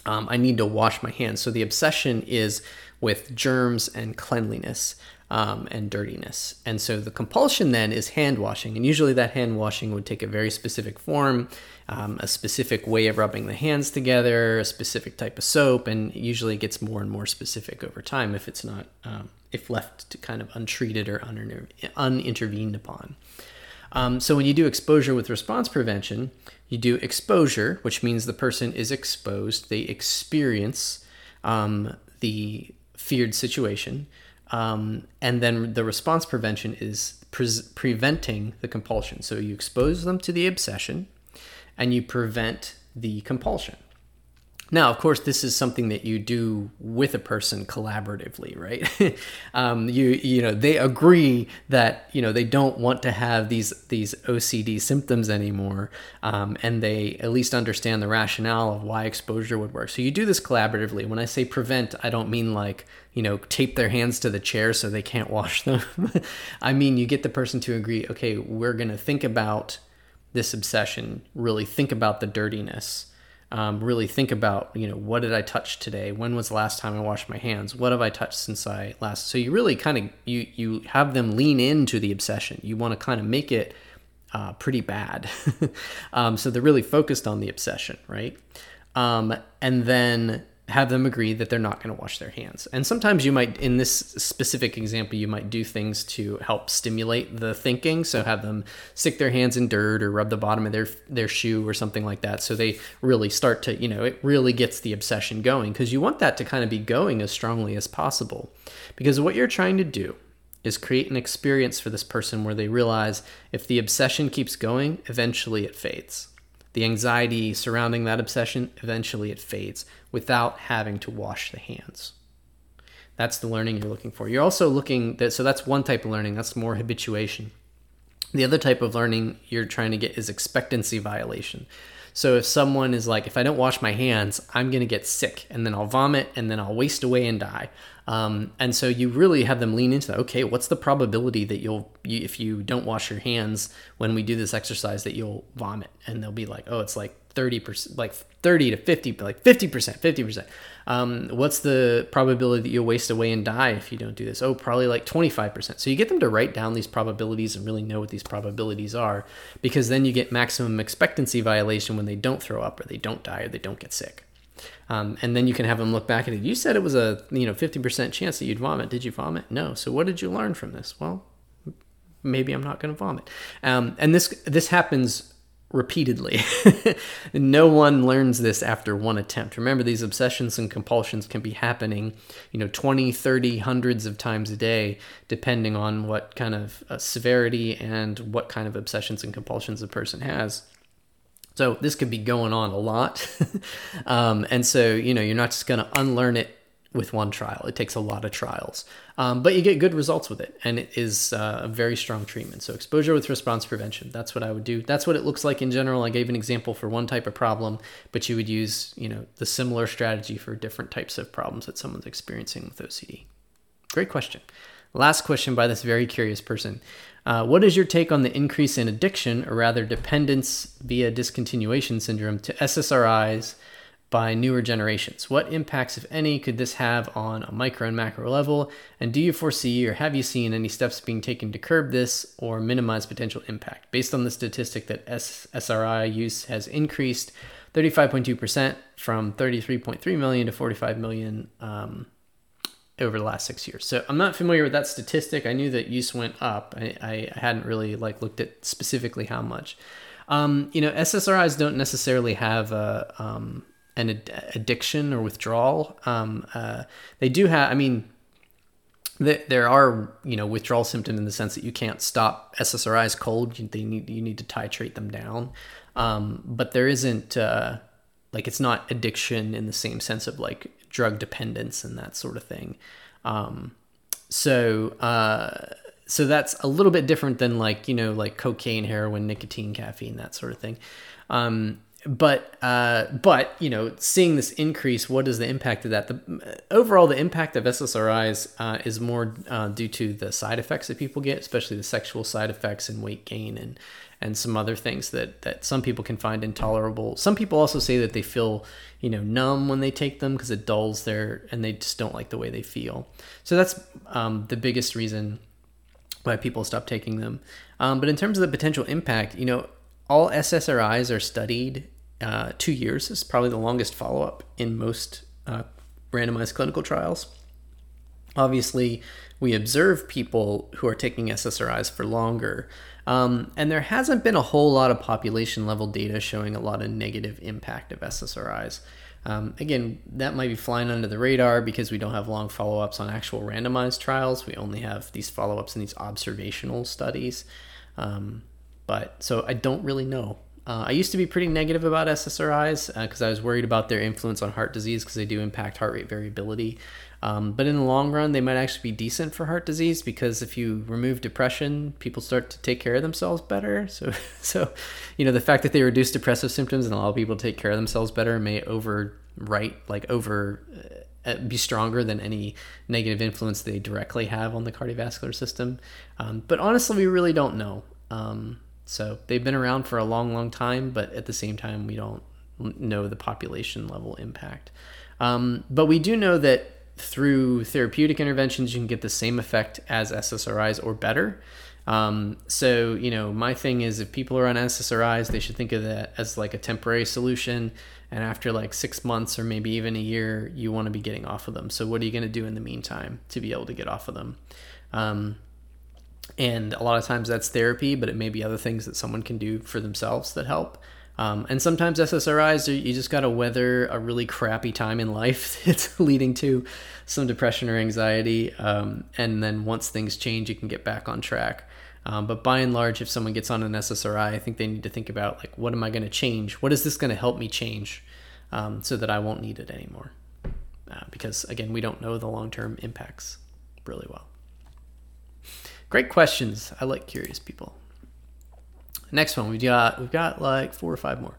Um, I need to wash my hands. So the obsession is with germs and cleanliness um, and dirtiness. And so the compulsion then is hand washing. And usually that hand washing would take a very specific form, um, a specific way of rubbing the hands together, a specific type of soap, and usually it gets more and more specific over time if it's not, um, if left to kind of untreated or unintervened upon. Um, so when you do exposure with response prevention, you do exposure, which means the person is exposed, they experience um, the feared situation. Um, and then the response prevention is pre- preventing the compulsion. So you expose them to the obsession and you prevent the compulsion. Now, of course, this is something that you do with a person collaboratively, right? um, you you know they agree that you know they don't want to have these these OCD symptoms anymore, um, and they at least understand the rationale of why exposure would work. So you do this collaboratively. When I say prevent, I don't mean like you know tape their hands to the chair so they can't wash them. I mean you get the person to agree. Okay, we're gonna think about this obsession. Really think about the dirtiness um, really think about you know what did i touch today? When was the last time i washed my hands? What have i touched since i last? So you really kind of you you have them lean into the obsession. You want to kind of make it uh, pretty bad. Um, so they're really focused on the obsession right? Um, and then have them agree that they're not going to wash their hands. And sometimes you might, in this specific example, you might do things to help stimulate the thinking. So have them stick their hands in dirt or rub the bottom of their their shoe or something like that. So they really start to, you know, it really gets the obsession going because you want that to kind of be going as strongly as possible. Because what you're trying to do is create an experience for this person where they realize if the obsession keeps going, eventually it fades the anxiety surrounding that obsession, eventually it fades without having to wash the hands. That's the learning you're looking for. You're also looking that so that's one type of learning, that's more habituation. The other type of learning you're trying to get is expectancy violation. So if someone is like, if I don't wash my hands, I'm going to get sick and then I'll vomit and then I'll waste away and die. Um, and so you really have them lean into that. Okay, what's the probability that you'll, you, if you don't wash your hands when we do this exercise, that you'll vomit? And they'll be like, oh, it's like 30%, like 30 to 50, like 50%, 50%. Um, what's the probability that you'll waste away and die if you don't do this? Oh, probably like 25%. So you get them to write down these probabilities and really know what these probabilities are because then you get maximum expectancy violation when they don't throw up or they don't die or they don't get sick. Um, and then you can have them look back at it. You said it was a you know 50% chance that you'd vomit. Did you vomit? No. So what did you learn from this? Well, maybe I'm not going to vomit. Um, and this this happens repeatedly. no one learns this after one attempt. Remember, these obsessions and compulsions can be happening, you know, 20, 30, hundreds of times a day, depending on what kind of uh, severity and what kind of obsessions and compulsions a person has. So this could be going on a lot. um, and so, you know, you're not just going to unlearn it with one trial. It takes a lot of trials. Um, but you get good results with it. And it is uh, a very strong treatment. So exposure with response prevention, that's what I would do. That's what it looks like in general. I gave an example for one type of problem, but you would use, you know, the similar strategy for different types of problems that someone's experiencing with OCD. Great question. Last question by this very curious person. Uh, what is your take on the increase in addiction, or rather dependence via discontinuation syndrome, to SSRIs by newer generations? What impacts, if any, could this have on a micro and macro level? And do you foresee or have you seen any steps being taken to curb this or minimize potential impact? Based on the statistic that SSRI use has increased 35.2% from 33.3 million to 45 million. Um, over the last six years. So I'm not familiar with that statistic. I knew that use went up. I, I hadn't really like looked at specifically how much. Um, you know, SSRIs don't necessarily have a, um, an ad- addiction or withdrawal. Um, uh, they do have. I mean, th- there are you know withdrawal symptoms in the sense that you can't stop SSRIs cold. You, they need you need to titrate them down. Um, but there isn't uh, like it's not addiction in the same sense of like drug dependence and that sort of thing. Um, so uh, so that's a little bit different than like you know like cocaine, heroin, nicotine, caffeine, that sort of thing. Um, but uh, but you know, seeing this increase, what is the impact of that? The overall, the impact of SSRIs uh, is more uh, due to the side effects that people get, especially the sexual side effects and weight gain and and some other things that that some people can find intolerable. Some people also say that they feel you know numb when they take them because it dulls their and they just don't like the way they feel. So that's um, the biggest reason why people stop taking them. Um, but in terms of the potential impact, you know, all SSRIs are studied uh, two years is probably the longest follow up in most uh, randomized clinical trials. Obviously, we observe people who are taking SSRIs for longer, um, and there hasn't been a whole lot of population level data showing a lot of negative impact of SSRIs. Um, again, that might be flying under the radar because we don't have long follow ups on actual randomized trials. We only have these follow ups in these observational studies. Um, but so I don't really know uh, I used to be pretty negative about SSRIs because uh, I was worried about their influence on heart disease because they do impact heart rate variability. Um, but in the long run, they might actually be decent for heart disease because if you remove depression, people start to take care of themselves better. So, so you know, the fact that they reduce depressive symptoms and allow people to take care of themselves better may overwrite, like over, uh, be stronger than any negative influence they directly have on the cardiovascular system. Um, but honestly, we really don't know. Um, so they've been around for a long, long time, but at the same time, we don't know the population level impact. Um, but we do know that through therapeutic interventions, you can get the same effect as SSRIs or better. Um, so, you know, my thing is if people are on SSRIs, they should think of that as like a temporary solution. And after like six months or maybe even a year, you want to be getting off of them. So, what are you going to do in the meantime to be able to get off of them? Um, and a lot of times that's therapy, but it may be other things that someone can do for themselves that help. Um, and sometimes SSRIs, you just got to weather a really crappy time in life that's leading to some depression or anxiety. Um, and then once things change, you can get back on track. Um, but by and large, if someone gets on an SSRI, I think they need to think about like, what am I going to change? What is this going to help me change um, so that I won't need it anymore? Uh, because again, we don't know the long term impacts really well. Great questions. I like curious people. Next one, we've got we've got like four or five more.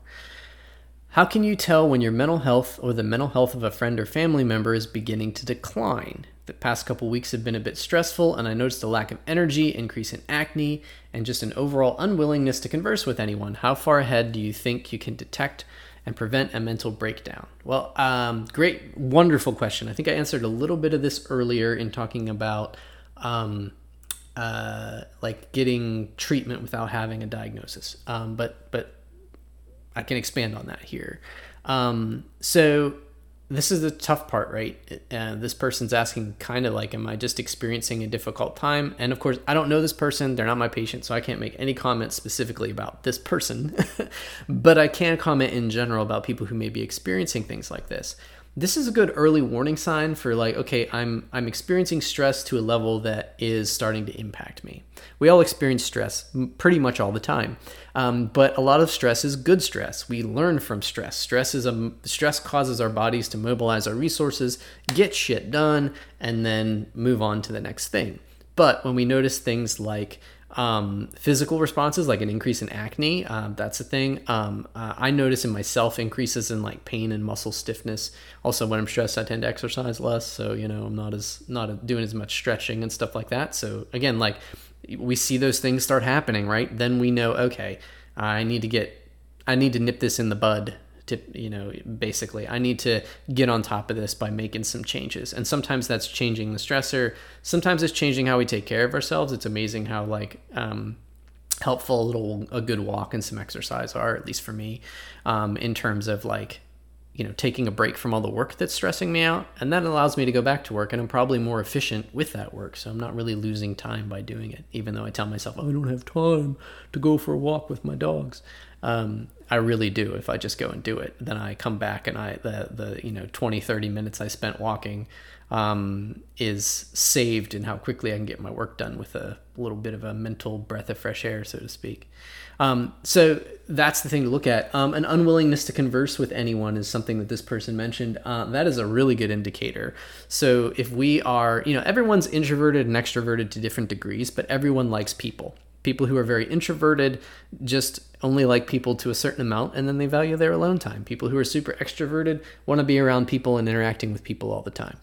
How can you tell when your mental health or the mental health of a friend or family member is beginning to decline? The past couple weeks have been a bit stressful, and I noticed a lack of energy, increase in acne, and just an overall unwillingness to converse with anyone. How far ahead do you think you can detect and prevent a mental breakdown? Well, um, great, wonderful question. I think I answered a little bit of this earlier in talking about um, uh, like getting treatment without having a diagnosis. Um, but but I can expand on that here. Um, so this is the tough part, right? Uh, this person's asking kind of like, am I just experiencing a difficult time? And of course, I don't know this person. They're not my patient, so I can't make any comments specifically about this person. but I can comment in general about people who may be experiencing things like this this is a good early warning sign for like okay i'm i'm experiencing stress to a level that is starting to impact me. We all experience stress pretty much all the time um, but a lot of stress is good stress. We learn from stress. Stress is a stress causes our bodies to mobilize our resources get shit done and then move on to the next thing. But when we notice things like um, physical responses like an increase in acne um, that's a thing. Um, uh, i notice in myself increases in like pain and muscle stiffness. Also when i'm stressed i tend to exercise less so you know i'm not as not doing as much stretching and stuff like that. So again like we see those things start happening right? Then we know okay i need to get i need to nip this in the bud to you know basically i need to get on top of this by making some changes. And sometimes that's changing the stressor. Sometimes it's changing how we take care of ourselves. It's amazing how like um, helpful a little a good walk and some exercise are at least for me um, in terms of like you know taking a break from all the work that's stressing me out. And that allows me to go back to work and i'm probably more efficient with that work. So i'm not really losing time by doing it even though i tell myself oh, i don't have time to go for a walk with my dogs. Um, I really do. If I just go and do it, then I come back and I the the you know 20 30 minutes I spent walking um, is saved in how quickly I can get my work done with a little bit of a mental breath of fresh air, so to speak. Um, so that's the thing to look at. Um, an unwillingness to converse with anyone is something that this person mentioned. Uh, that is a really good indicator. So if we are, you know, everyone's introverted and extroverted to different degrees, but everyone likes people people who are very introverted just only like people to a certain amount and then they value their alone time. People who are super extroverted want to be around people and interacting with people all the time.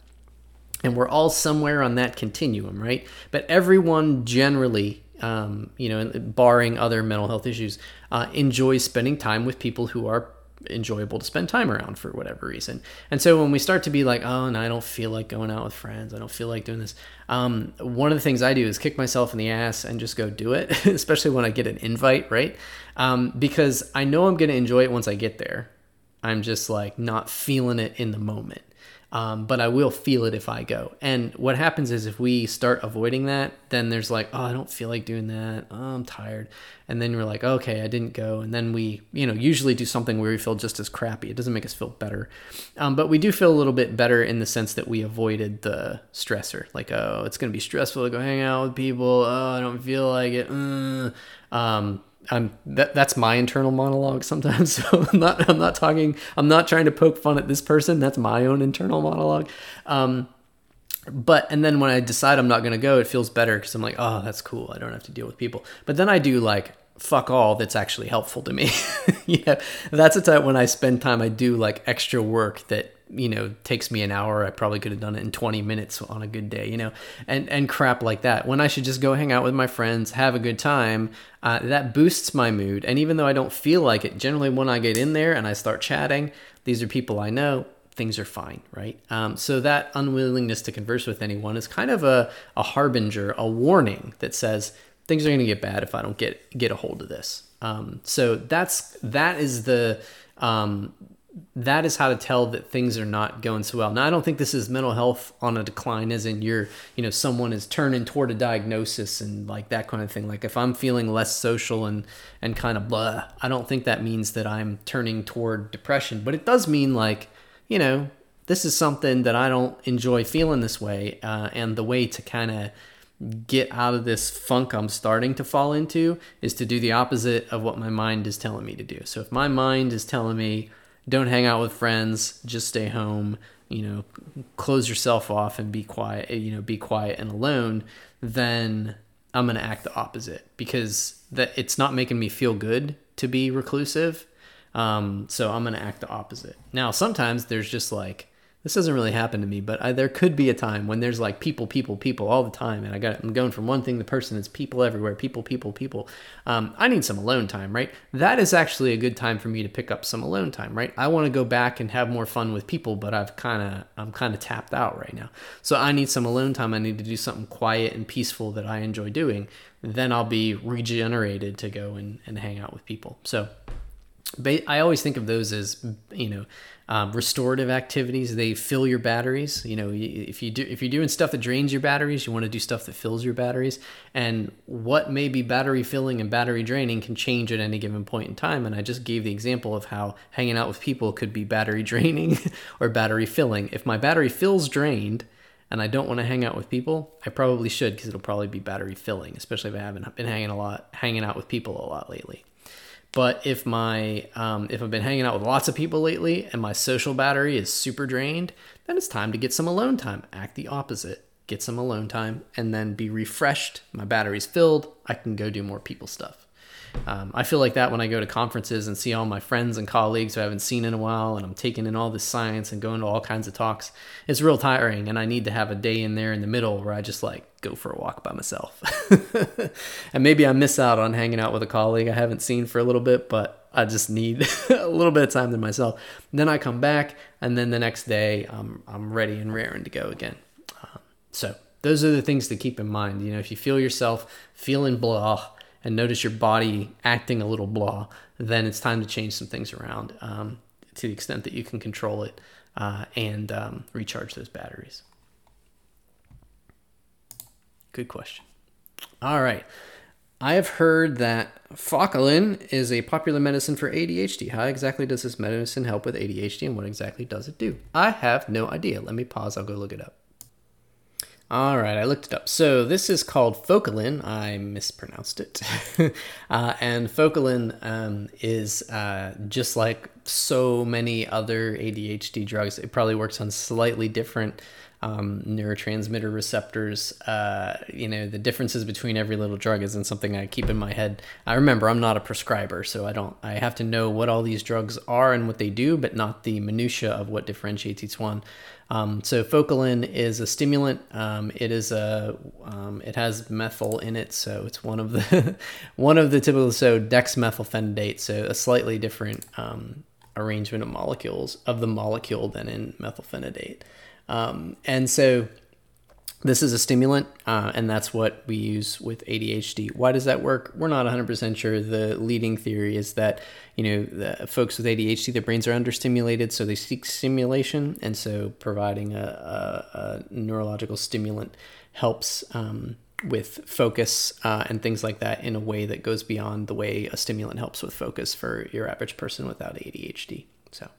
And we're all somewhere on that continuum, right? But everyone generally, um, you know, barring other mental health issues, uh, enjoys spending time with people who are enjoyable to spend time around for whatever reason. And so when we start to be like, oh, and I don't feel like going out with friends, I don't feel like doing this. Um, one of the things I do is kick myself in the ass and just go do it, especially when I get an invite, right? Um, because I know I'm going to enjoy it once I get there. I'm just like not feeling it in the moment um, but I will feel it if I go. And what happens is if we start avoiding that, then there's like, oh, I don't feel like doing that. Oh, I'm tired. And then we're like, okay, I didn't go. And then we, you know, usually do something where we feel just as crappy. It doesn't make us feel better. Um, but we do feel a little bit better in the sense that we avoided the stressor. Like, oh, it's going to be stressful to go hang out with people. Oh, I don't feel like it. Uh. Um, I'm that that's my internal monologue sometimes. So I'm not I'm not talking I'm not trying to poke fun at this person. That's my own internal monologue. Um, but and then when I decide I'm not gonna go, it feels better because I'm like, oh, that's cool. I don't have to deal with people. But then I do like fuck all that's actually helpful to me. yeah, that's the time when I spend time. I do like extra work that you know takes me an hour i probably could have done it in 20 minutes on a good day you know and and crap like that. When i should just go hang out with my friends have a good time uh, that boosts my mood. And even though i don't feel like it generally when i get in there and i start chatting these are people i know things are fine right? Um, so that unwillingness to converse with anyone is kind of a, a harbinger a warning that says things are going to get bad if i don't get get a hold of this. Um, so that's that is the um, that is how to tell that things are not going so well. Now, I don't think this is mental health on a decline, as in you're, you know, someone is turning toward a diagnosis and like that kind of thing. Like if I'm feeling less social and and kind of blah, I don't think that means that I'm turning toward depression. But it does mean like, you know, this is something that I don't enjoy feeling this way, uh, and the way to kind of get out of this funk I'm starting to fall into is to do the opposite of what my mind is telling me to do. So if my mind is telling me, don't hang out with friends, just stay home, you know, close yourself off and be quiet, you know, be quiet and alone, then I'm going to act the opposite because that it's not making me feel good to be reclusive. Um, so I'm going to act the opposite. Now, sometimes there's just like, this doesn't really happen to me, but I, there could be a time when there's like people, people, people all the time, and I got I'm going from one thing to person. It's people everywhere, people, people, people. Um, I need some alone time, right? That is actually a good time for me to pick up some alone time, right? I want to go back and have more fun with people, but I've kind of I'm kind of tapped out right now, so I need some alone time. I need to do something quiet and peaceful that I enjoy doing. Then I'll be regenerated to go and, and hang out with people. So I always think of those as you know um, restorative activities. They fill your batteries. You know, if you do if you're doing stuff that drains your batteries, you want to do stuff that fills your batteries. And what may be battery filling and battery draining can change at any given point in time. And I just gave the example of how hanging out with people could be battery draining or battery filling. If my battery fills drained and I don't want to hang out with people, I probably should because it'll probably be battery filling, especially if I haven't been hanging a lot, hanging out with people a lot lately. But if my um, if I've been hanging out with lots of people lately and my social battery is super drained, then it's time to get some alone time. Act the opposite. Get some alone time and then be refreshed. My battery's filled. I can go do more people stuff. Um, I feel like that when I go to conferences and see all my friends and colleagues who I haven't seen in a while, and I'm taking in all this science and going to all kinds of talks. It's real tiring, and I need to have a day in there in the middle where I just like go for a walk by myself. and maybe I miss out on hanging out with a colleague I haven't seen for a little bit, but I just need a little bit of time to myself. Then I come back, and then the next day I'm I'm ready and raring to go again. Um, so those are the things to keep in mind. You know, if you feel yourself feeling blah and notice your body acting a little blah, then it's time to change some things around um, to the extent that you can control it uh, and um, recharge those batteries. Good question. All right. I have heard that Focalin is a popular medicine for ADHD. How exactly does this medicine help with ADHD and what exactly does it do? I have no idea. Let me pause. I'll go look it up. All right, I looked it up. So this is called Focalin. I mispronounced it. uh, and Focalin um, is uh, just like so many other ADHD drugs. It probably works on slightly different um, neurotransmitter receptors. Uh, you know, the differences between every little drug isn't something I keep in my head. I remember I'm not a prescriber, so I don't. I have to know what all these drugs are and what they do, but not the minutia of what differentiates each one. Um, so Focalin is a stimulant. Um, it is a um, it has methyl in it, so it's one of the one of the typical so dexmethylphenidate, so a slightly different um, arrangement of molecules of the molecule than in methylphenidate. Um, and so this is a stimulant, uh, and that's what we use with ADHD. Why does that work? We're not 100% sure. The leading theory is that, you know, folks with ADHD, their brains are understimulated, so they seek stimulation, and so providing a, a, a neurological stimulant helps um, with focus uh, and things like that in a way that goes beyond the way a stimulant helps with focus for your average person without ADHD. So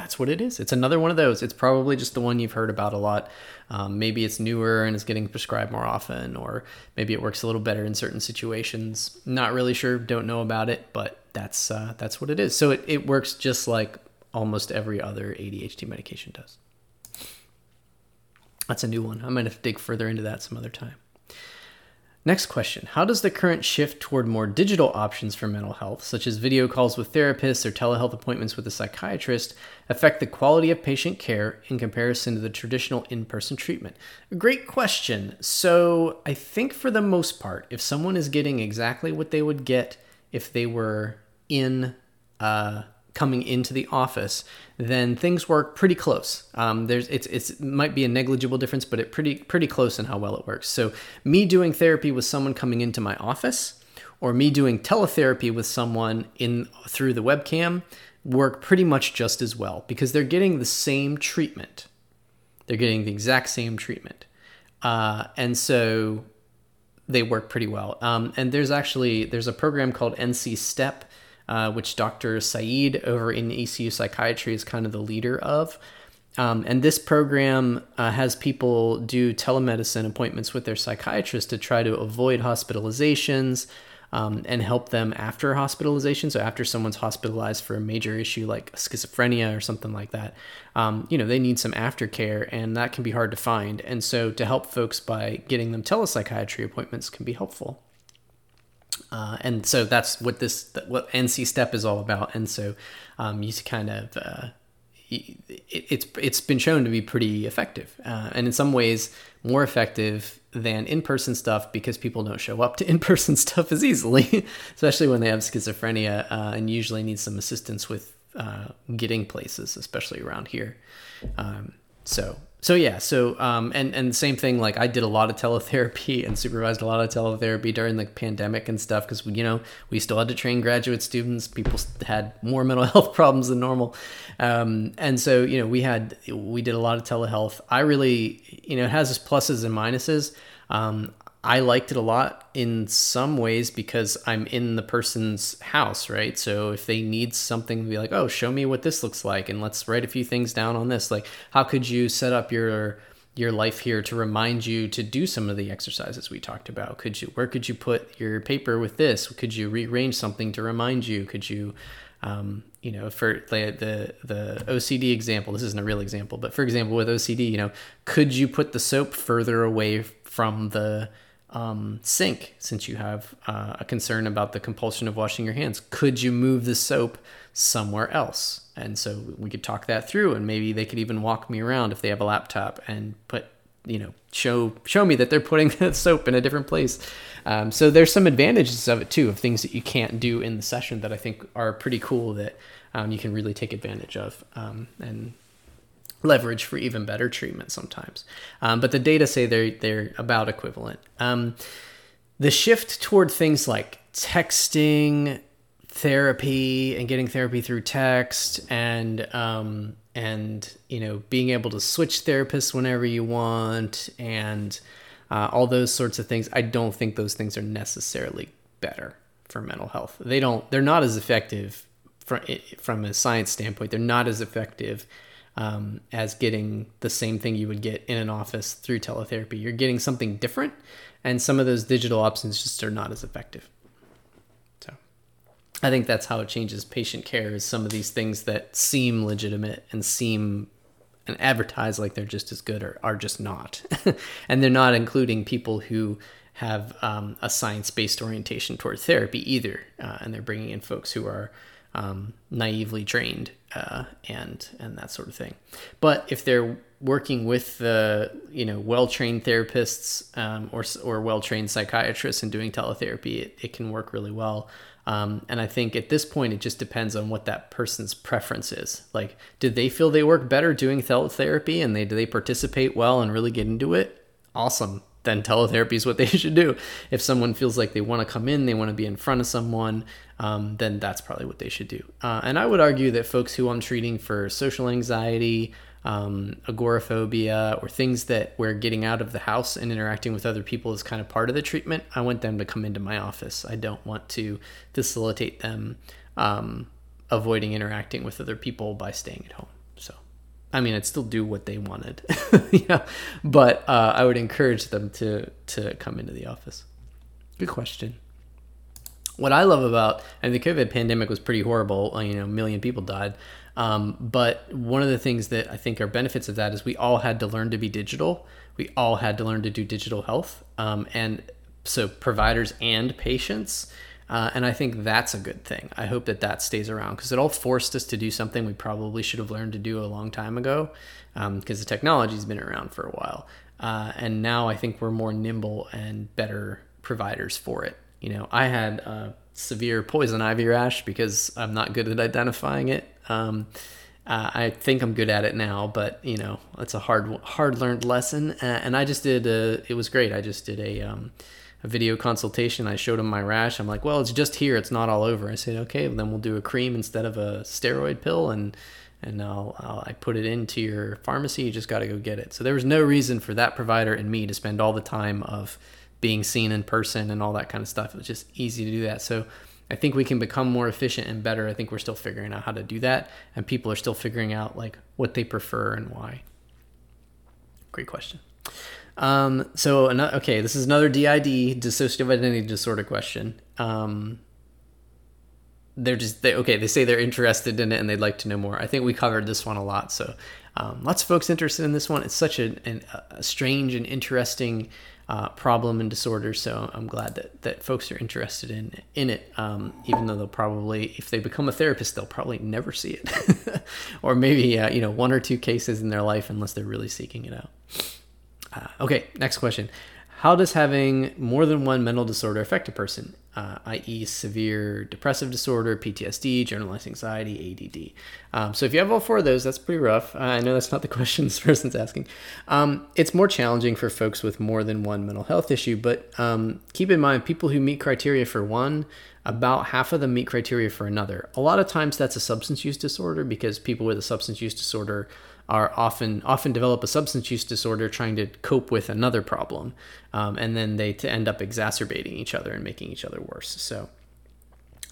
that's what it is. It's another one of those. It's probably just the one you've heard about a lot. Um, maybe it's newer and is getting prescribed more often, or maybe it works a little better in certain situations. Not really sure. Don't know about it, but that's uh, that's what it is. So it, it works just like almost every other ADHD medication does. That's a new one. I'm going to dig further into that some other time. Next question How does the current shift toward more digital options for mental health, such as video calls with therapists or telehealth appointments with a psychiatrist, affect the quality of patient care in comparison to the traditional in person treatment? Great question. So, I think for the most part, if someone is getting exactly what they would get if they were in uh, coming into the office, then things work pretty close. Um, there's it's it might be a negligible difference, but it pretty pretty close in how well it works. So me doing therapy with someone coming into my office, or me doing teletherapy with someone in through the webcam, work pretty much just as well because they're getting the same treatment. They're getting the exact same treatment, uh, and so they work pretty well. Um, and there's actually there's a program called NC Step uh, which Dr. Saeed over in ECU Psychiatry is kind of the leader of. Um, and this program uh, has people do telemedicine appointments with their psychiatrist to try to avoid hospitalizations um, and help them after hospitalization. So after someone's hospitalized for a major issue like schizophrenia or something like that, um, you know, they need some aftercare, and that can be hard to find. And so to help folks by getting them telepsychiatry appointments can be helpful. Uh, and so that's what this what NC Step is all about. And so um, you kind of uh, it's it's been shown to be pretty effective, uh, and in some ways more effective than in-person stuff because people don't show up to in-person stuff as easily, especially when they have schizophrenia uh, and usually need some assistance with uh, getting places, especially around here. Um, so so yeah so um, and and same thing like i did a lot of teletherapy and supervised a lot of teletherapy during the pandemic and stuff because you know we still had to train graduate students. People had more mental health problems than normal. Um, and so you know we had we did a lot of telehealth. I really you know it has its pluses and minuses. Um, I liked it a lot in some ways because I'm in the person's house, right? So if they need something, be like, oh, show me what this looks like, and let's write a few things down on this. Like, how could you set up your your life here to remind you to do some of the exercises we talked about? Could you where could you put your paper with this? Could you rearrange something to remind you? Could you um, you know, for the, the the OCD example, this isn't a real example, but for example, with OCD, you know, could you put the soap further away from the um, sink since you have uh, a concern about the compulsion of washing your hands. Could you move the soap somewhere else? And so we could talk that through, and maybe they could even walk me around if they have a laptop and put, you know, show show me that they're putting the soap in a different place. Um, so there's some advantages of it too, of things that you can't do in the session that I think are pretty cool that um, you can really take advantage of. Um, and leverage for even better treatment sometimes. Um, but the data say they're they're about equivalent. Um, the shift toward things like texting therapy and getting therapy through text and um, and you know being able to switch therapists whenever you want and uh, all those sorts of things. I don't think those things are necessarily better for mental health. They don't. They're not as effective from from a science standpoint. They're not as effective um, as getting the same thing you would get in an office through teletherapy. You're getting something different, and some of those digital options just are not as effective. So I think that's how it changes patient care is some of these things that seem legitimate and seem and advertise like they're just as good or are just not. and they're not including people who have um, a science based orientation toward therapy either. Uh, and they're bringing in folks who are um, naively trained uh, and and that sort of thing. But if they're working with the you know well trained therapists um, or or well trained psychiatrists and doing teletherapy, it, it can work really well. Um, and I think at this point, it just depends on what that person's preference is. Like, did they feel they work better doing teletherapy and they do they participate well and really get into it? Awesome then teletherapy is what they should do. If someone feels like they want to come in, they want to be in front of someone, um, then that's probably what they should do. Uh, and I would argue that folks who I'm treating for social anxiety, um, agoraphobia, or things that where getting out of the house and interacting with other people is kind of part of the treatment, I want them to come into my office. I don't want to facilitate them um, avoiding interacting with other people by staying at home. So, I mean, I'd still do what they wanted, yeah. But uh, I would encourage them to to come into the office. Good question. What I love about and the COVID pandemic was pretty horrible. Uh, you know, a million people died. Um, but one of the things that I think are benefits of that is we all had to learn to be digital. We all had to learn to do digital health, um, and so providers and patients uh, and I think that's a good thing. I hope that that stays around because it all forced us to do something we probably should have learned to do a long time ago because um, the technology's been around for a while. Uh, and now I think we're more nimble and better providers for it. You know, I had severe poison ivy rash because I'm not good at identifying it. Um, uh, I think I'm good at it now, but you know, it's a hard, hard learned lesson. and I just did. A, it was great. I just did a um, a video consultation. I showed him my rash. I'm like, well, it's just here. It's not all over. I said, okay, well, then we'll do a cream instead of a steroid pill, and and I'll, I'll I put it into your pharmacy. You just got to go get it. So there was no reason for that provider and me to spend all the time of being seen in person and all that kind of stuff. It's just easy to do that. So I think we can become more efficient and better. I think we're still figuring out how to do that, and people are still figuring out like what they prefer and why. Great question. Um, so another, okay, this is another DID, dissociative identity disorder question. Um, they're just they, okay. They say they're interested in it and they'd like to know more. I think we covered this one a lot, so um, lots of folks interested in this one. It's such a, an, a strange and interesting uh, problem and disorder. So I'm glad that, that folks are interested in in it. Um, even though they'll probably, if they become a therapist, they'll probably never see it, or maybe uh, you know one or two cases in their life unless they're really seeking it out. Uh, okay, next question. How does having more than one mental disorder affect a person, uh, i.e., severe depressive disorder, PTSD, generalized anxiety, ADD? Um, so, if you have all four of those, that's pretty rough. I know that's not the question this person's asking. Um, it's more challenging for folks with more than one mental health issue, but um, keep in mind people who meet criteria for one, about half of them meet criteria for another. A lot of times that's a substance use disorder because people with a substance use disorder are often often develop a substance use disorder trying to cope with another problem, um, and then they end up exacerbating each other and making each other worse. So,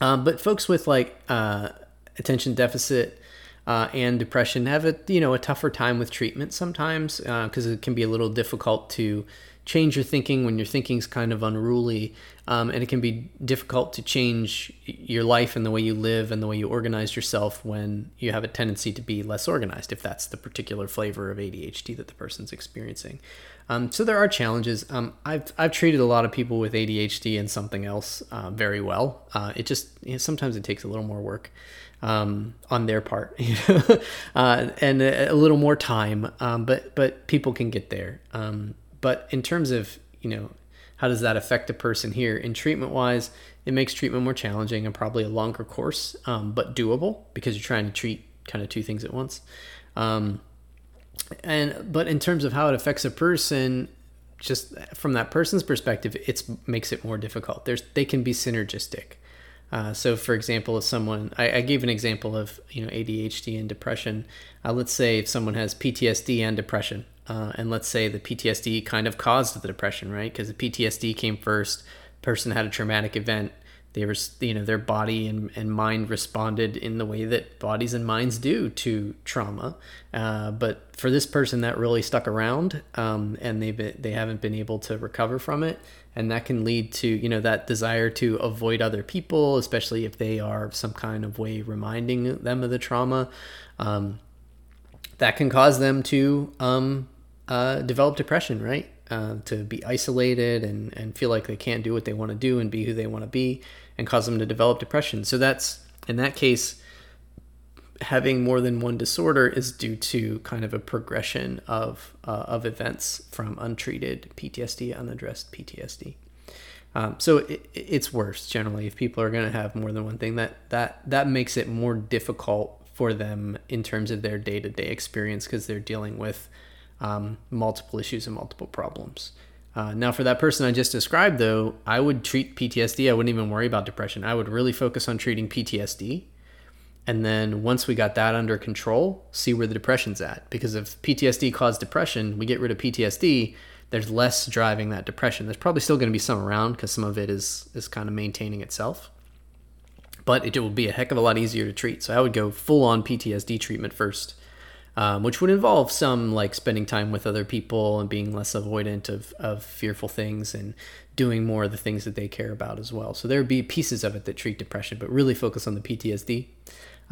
um, but folks with like uh, attention deficit uh, and depression have a you know a tougher time with treatment sometimes because uh, it can be a little difficult to change your thinking when your thinking's kind of unruly um, and it can be difficult to change your life and the way you live and the way you organize yourself when you have a tendency to be less organized if that's the particular flavor of adhd that the person's experiencing um, so there are challenges um, I've, I've treated a lot of people with adhd and something else uh, very well uh, it just you know, sometimes it takes a little more work um, on their part, you know, uh, and a, a, little more time. Um, but but people can get there. But in terms of, you know, how does that affect a person here? In treatment wise, it makes treatment more challenging and probably a longer course, um, but doable because you're trying to treat kind of two things at once. Um, and but in terms of how it affects a person, just from that person's perspective, it makes it more difficult. There's they can be synergistic. Uh, so, for example, if someone, I, I, gave an example of you know ADHD and depression. Uh, let's say if someone has PTSD and depression, uh, and let's say the PTSD kind of caused the depression, right? Because the PTSD came first. Person had a traumatic event. They were, you know, their body and, and mind responded in the way that bodies and minds do to trauma. Uh, but for this person, that really stuck around, um, and they they haven't been able to recover from it, and that can lead to you know that desire to avoid other people, especially if they are some kind of way reminding them of the trauma. Um, that can cause them to um, uh, develop depression, right? Uh, to be isolated and, and feel like they can't do what they want to do and be who they want to be and cause them to develop depression. So that's, in that case, having more than one disorder is due to kind of a progression of, uh, of events from untreated PTSD, unaddressed PTSD. Um, so it, it's worse generally if people are going to have more than one thing. That that that makes it more difficult for them in terms of their day to day experience because they're dealing with um, multiple issues and multiple problems. Uh, now, for that person I just described, though, I would treat PTSD. I wouldn't even worry about depression. I would really focus on treating PTSD. And then once we got that under control, see where the depression's at. Because if PTSD caused depression, we get rid of PTSD, there's less driving that depression. There's probably still going to be some around because some of it is, is kind of maintaining itself. But it will be a heck of a lot easier to treat. So I would go full on PTSD treatment first um, which would involve some like spending time with other people and being less avoidant of, of fearful things and doing more of the things that they care about as well. So there would be pieces of it that treat depression, but really focus on the PTSD.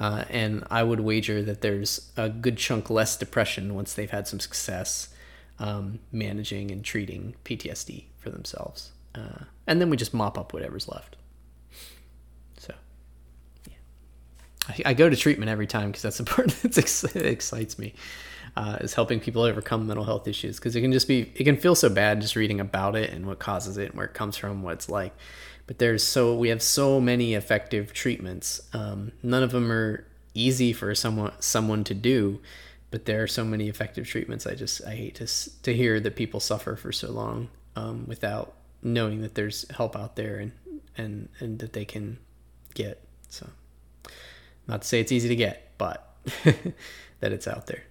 Uh, and I would wager that there's a good chunk less depression once they've had some success um, managing and treating PTSD for themselves. Uh, and then we just mop up whatever's left. I, go to treatment every time because that's the part that excites me. Uh, is helping people overcome mental health issues because it can just be it can feel so bad just reading about it and what causes it and where it comes from what it's like. But there's so we have so many effective treatments. Um, none of them are easy for someone someone to do but there are so many effective treatments. I just i hate to to hear that people suffer for so long um, without knowing that there's help out there and and and that they can get so not to say it's easy to get, but that it's out there.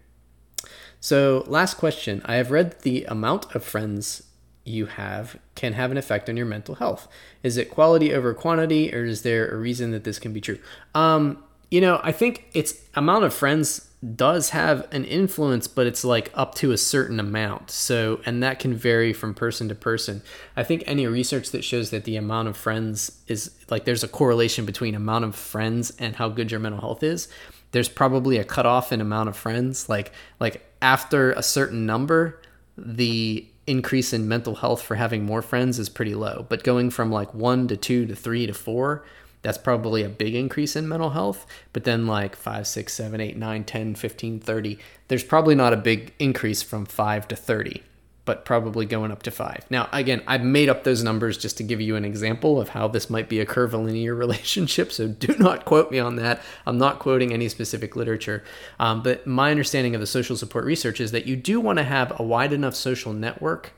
So, last question. I have read the amount of friends you have can have an effect on your mental health. Is it quality over quantity, or is there a reason that this can be true? Um, you know, I think it's amount of friends does have an influence, but it's like up to a certain amount. So, and that can vary from person to person. I think any research that shows that the amount of friends is like there's a correlation between amount of friends and how good your mental health is. There's probably a cutoff in amount of friends. Like, like after a certain number, the increase in mental health for having more friends is pretty low. But going from like one to two to three to four, that's probably a big increase in mental health. But then like 5, 6, 7, 8, 9, 10, 15, 30, there's probably not a big increase from 5 to 30, but probably going up to 5. Now, again, I've made up those numbers just to give you an example of how this might be a curvilinear relationship. So do not quote me on that. I'm not quoting any specific literature. Um, but my understanding of the social support research is that you do want to have a wide enough social network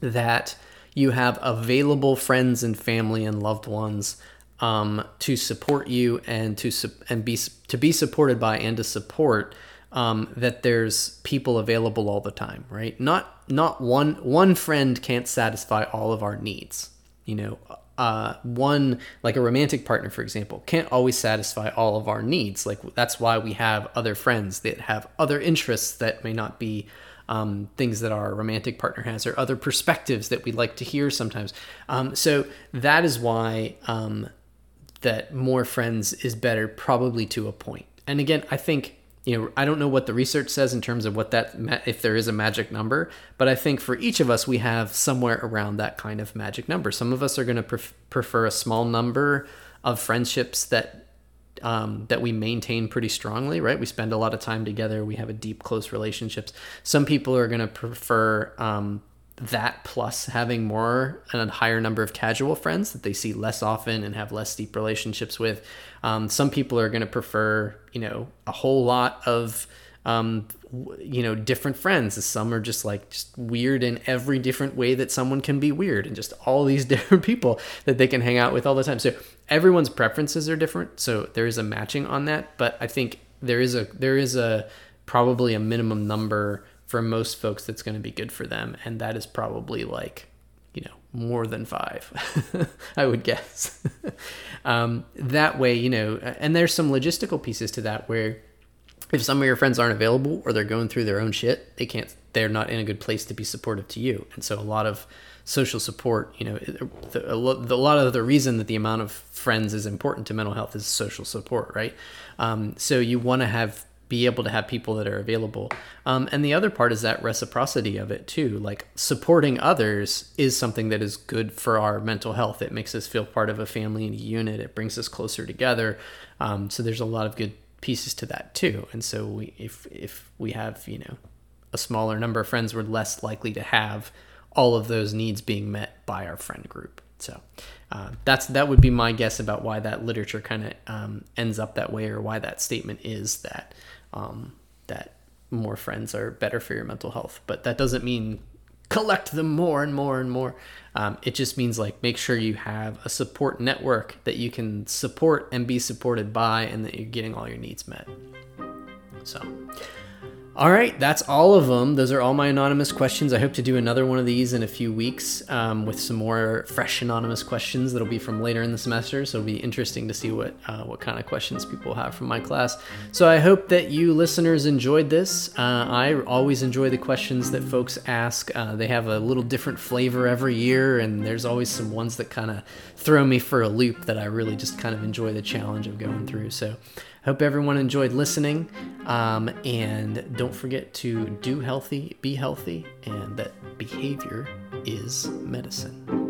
that you have available friends and family and loved ones um, to support you and to and be to be supported by and to support um, that there's people available all the time, right? Not not one one friend can't satisfy all of our needs. You know, uh, one like a romantic partner, for example, can't always satisfy all of our needs. Like that's why we have other friends that have other interests that may not be um, things that our romantic partner has or other perspectives that we like to hear sometimes. Um, so that is why um, that more friends is better, probably to a point. And again, I think you know I don't know what the research says in terms of what that if there is a magic number, but I think for each of us we have somewhere around that kind of magic number. Some of us are going to pref- prefer a small number of friendships that um, that we maintain pretty strongly, right? We spend a lot of time together. We have a deep, close relationships. Some people are going to prefer um, that plus having more and a higher number of casual friends that they see less often and have less deep relationships with. Um, some people are going to prefer, you know, a whole lot of, um, you know, different friends. Some are just like just weird in every different way that someone can be weird, and just all these different people that they can hang out with all the time. So everyone's preferences are different. So there is a matching on that, but I think there is a there is a probably a minimum number for most folks that's going to be good for them and that is probably like you know more than five i would guess. Um, that way you know and there's some logistical pieces to that where if some of your friends aren't available or they're going through their own shit they can't they're not in a good place to be supportive to you. And so a lot of social support you know the, a lot of the reason that the amount of friends is important to mental health is social support right? Um, so you want to have be able to have people that are available. Um, and the other part is that reciprocity of it too. Like supporting others is something that is good for our mental health. It makes us feel part of a family and a unit. It brings us closer together. Um, so there's a lot of good pieces to that too. And so we, if if we have you know a smaller number of friends, we're less likely to have all of those needs being met by our friend group. So uh, that's that would be my guess about why that literature kind of um, ends up that way, or why that statement is that um, that more friends are better for your mental health. But that doesn't mean collect them more and more and more. Um, it just means like make sure you have a support network that you can support and be supported by, and that you're getting all your needs met. So. All right, that's all of them. Those are all my anonymous questions. I hope to do another one of these in a few weeks um, with some more fresh anonymous questions that'll be from later in the semester. So it'll be interesting to see what uh, what kind of questions people have from my class. So I hope that you listeners enjoyed this. Uh, I always enjoy the questions that folks ask. Uh, they have a little different flavor every year, and there's always some ones that kind of throw me for a loop that I really just kind of enjoy the challenge of going through. So I hope everyone enjoyed listening. Um, and don't forget to do healthy, be healthy, and that behavior is medicine.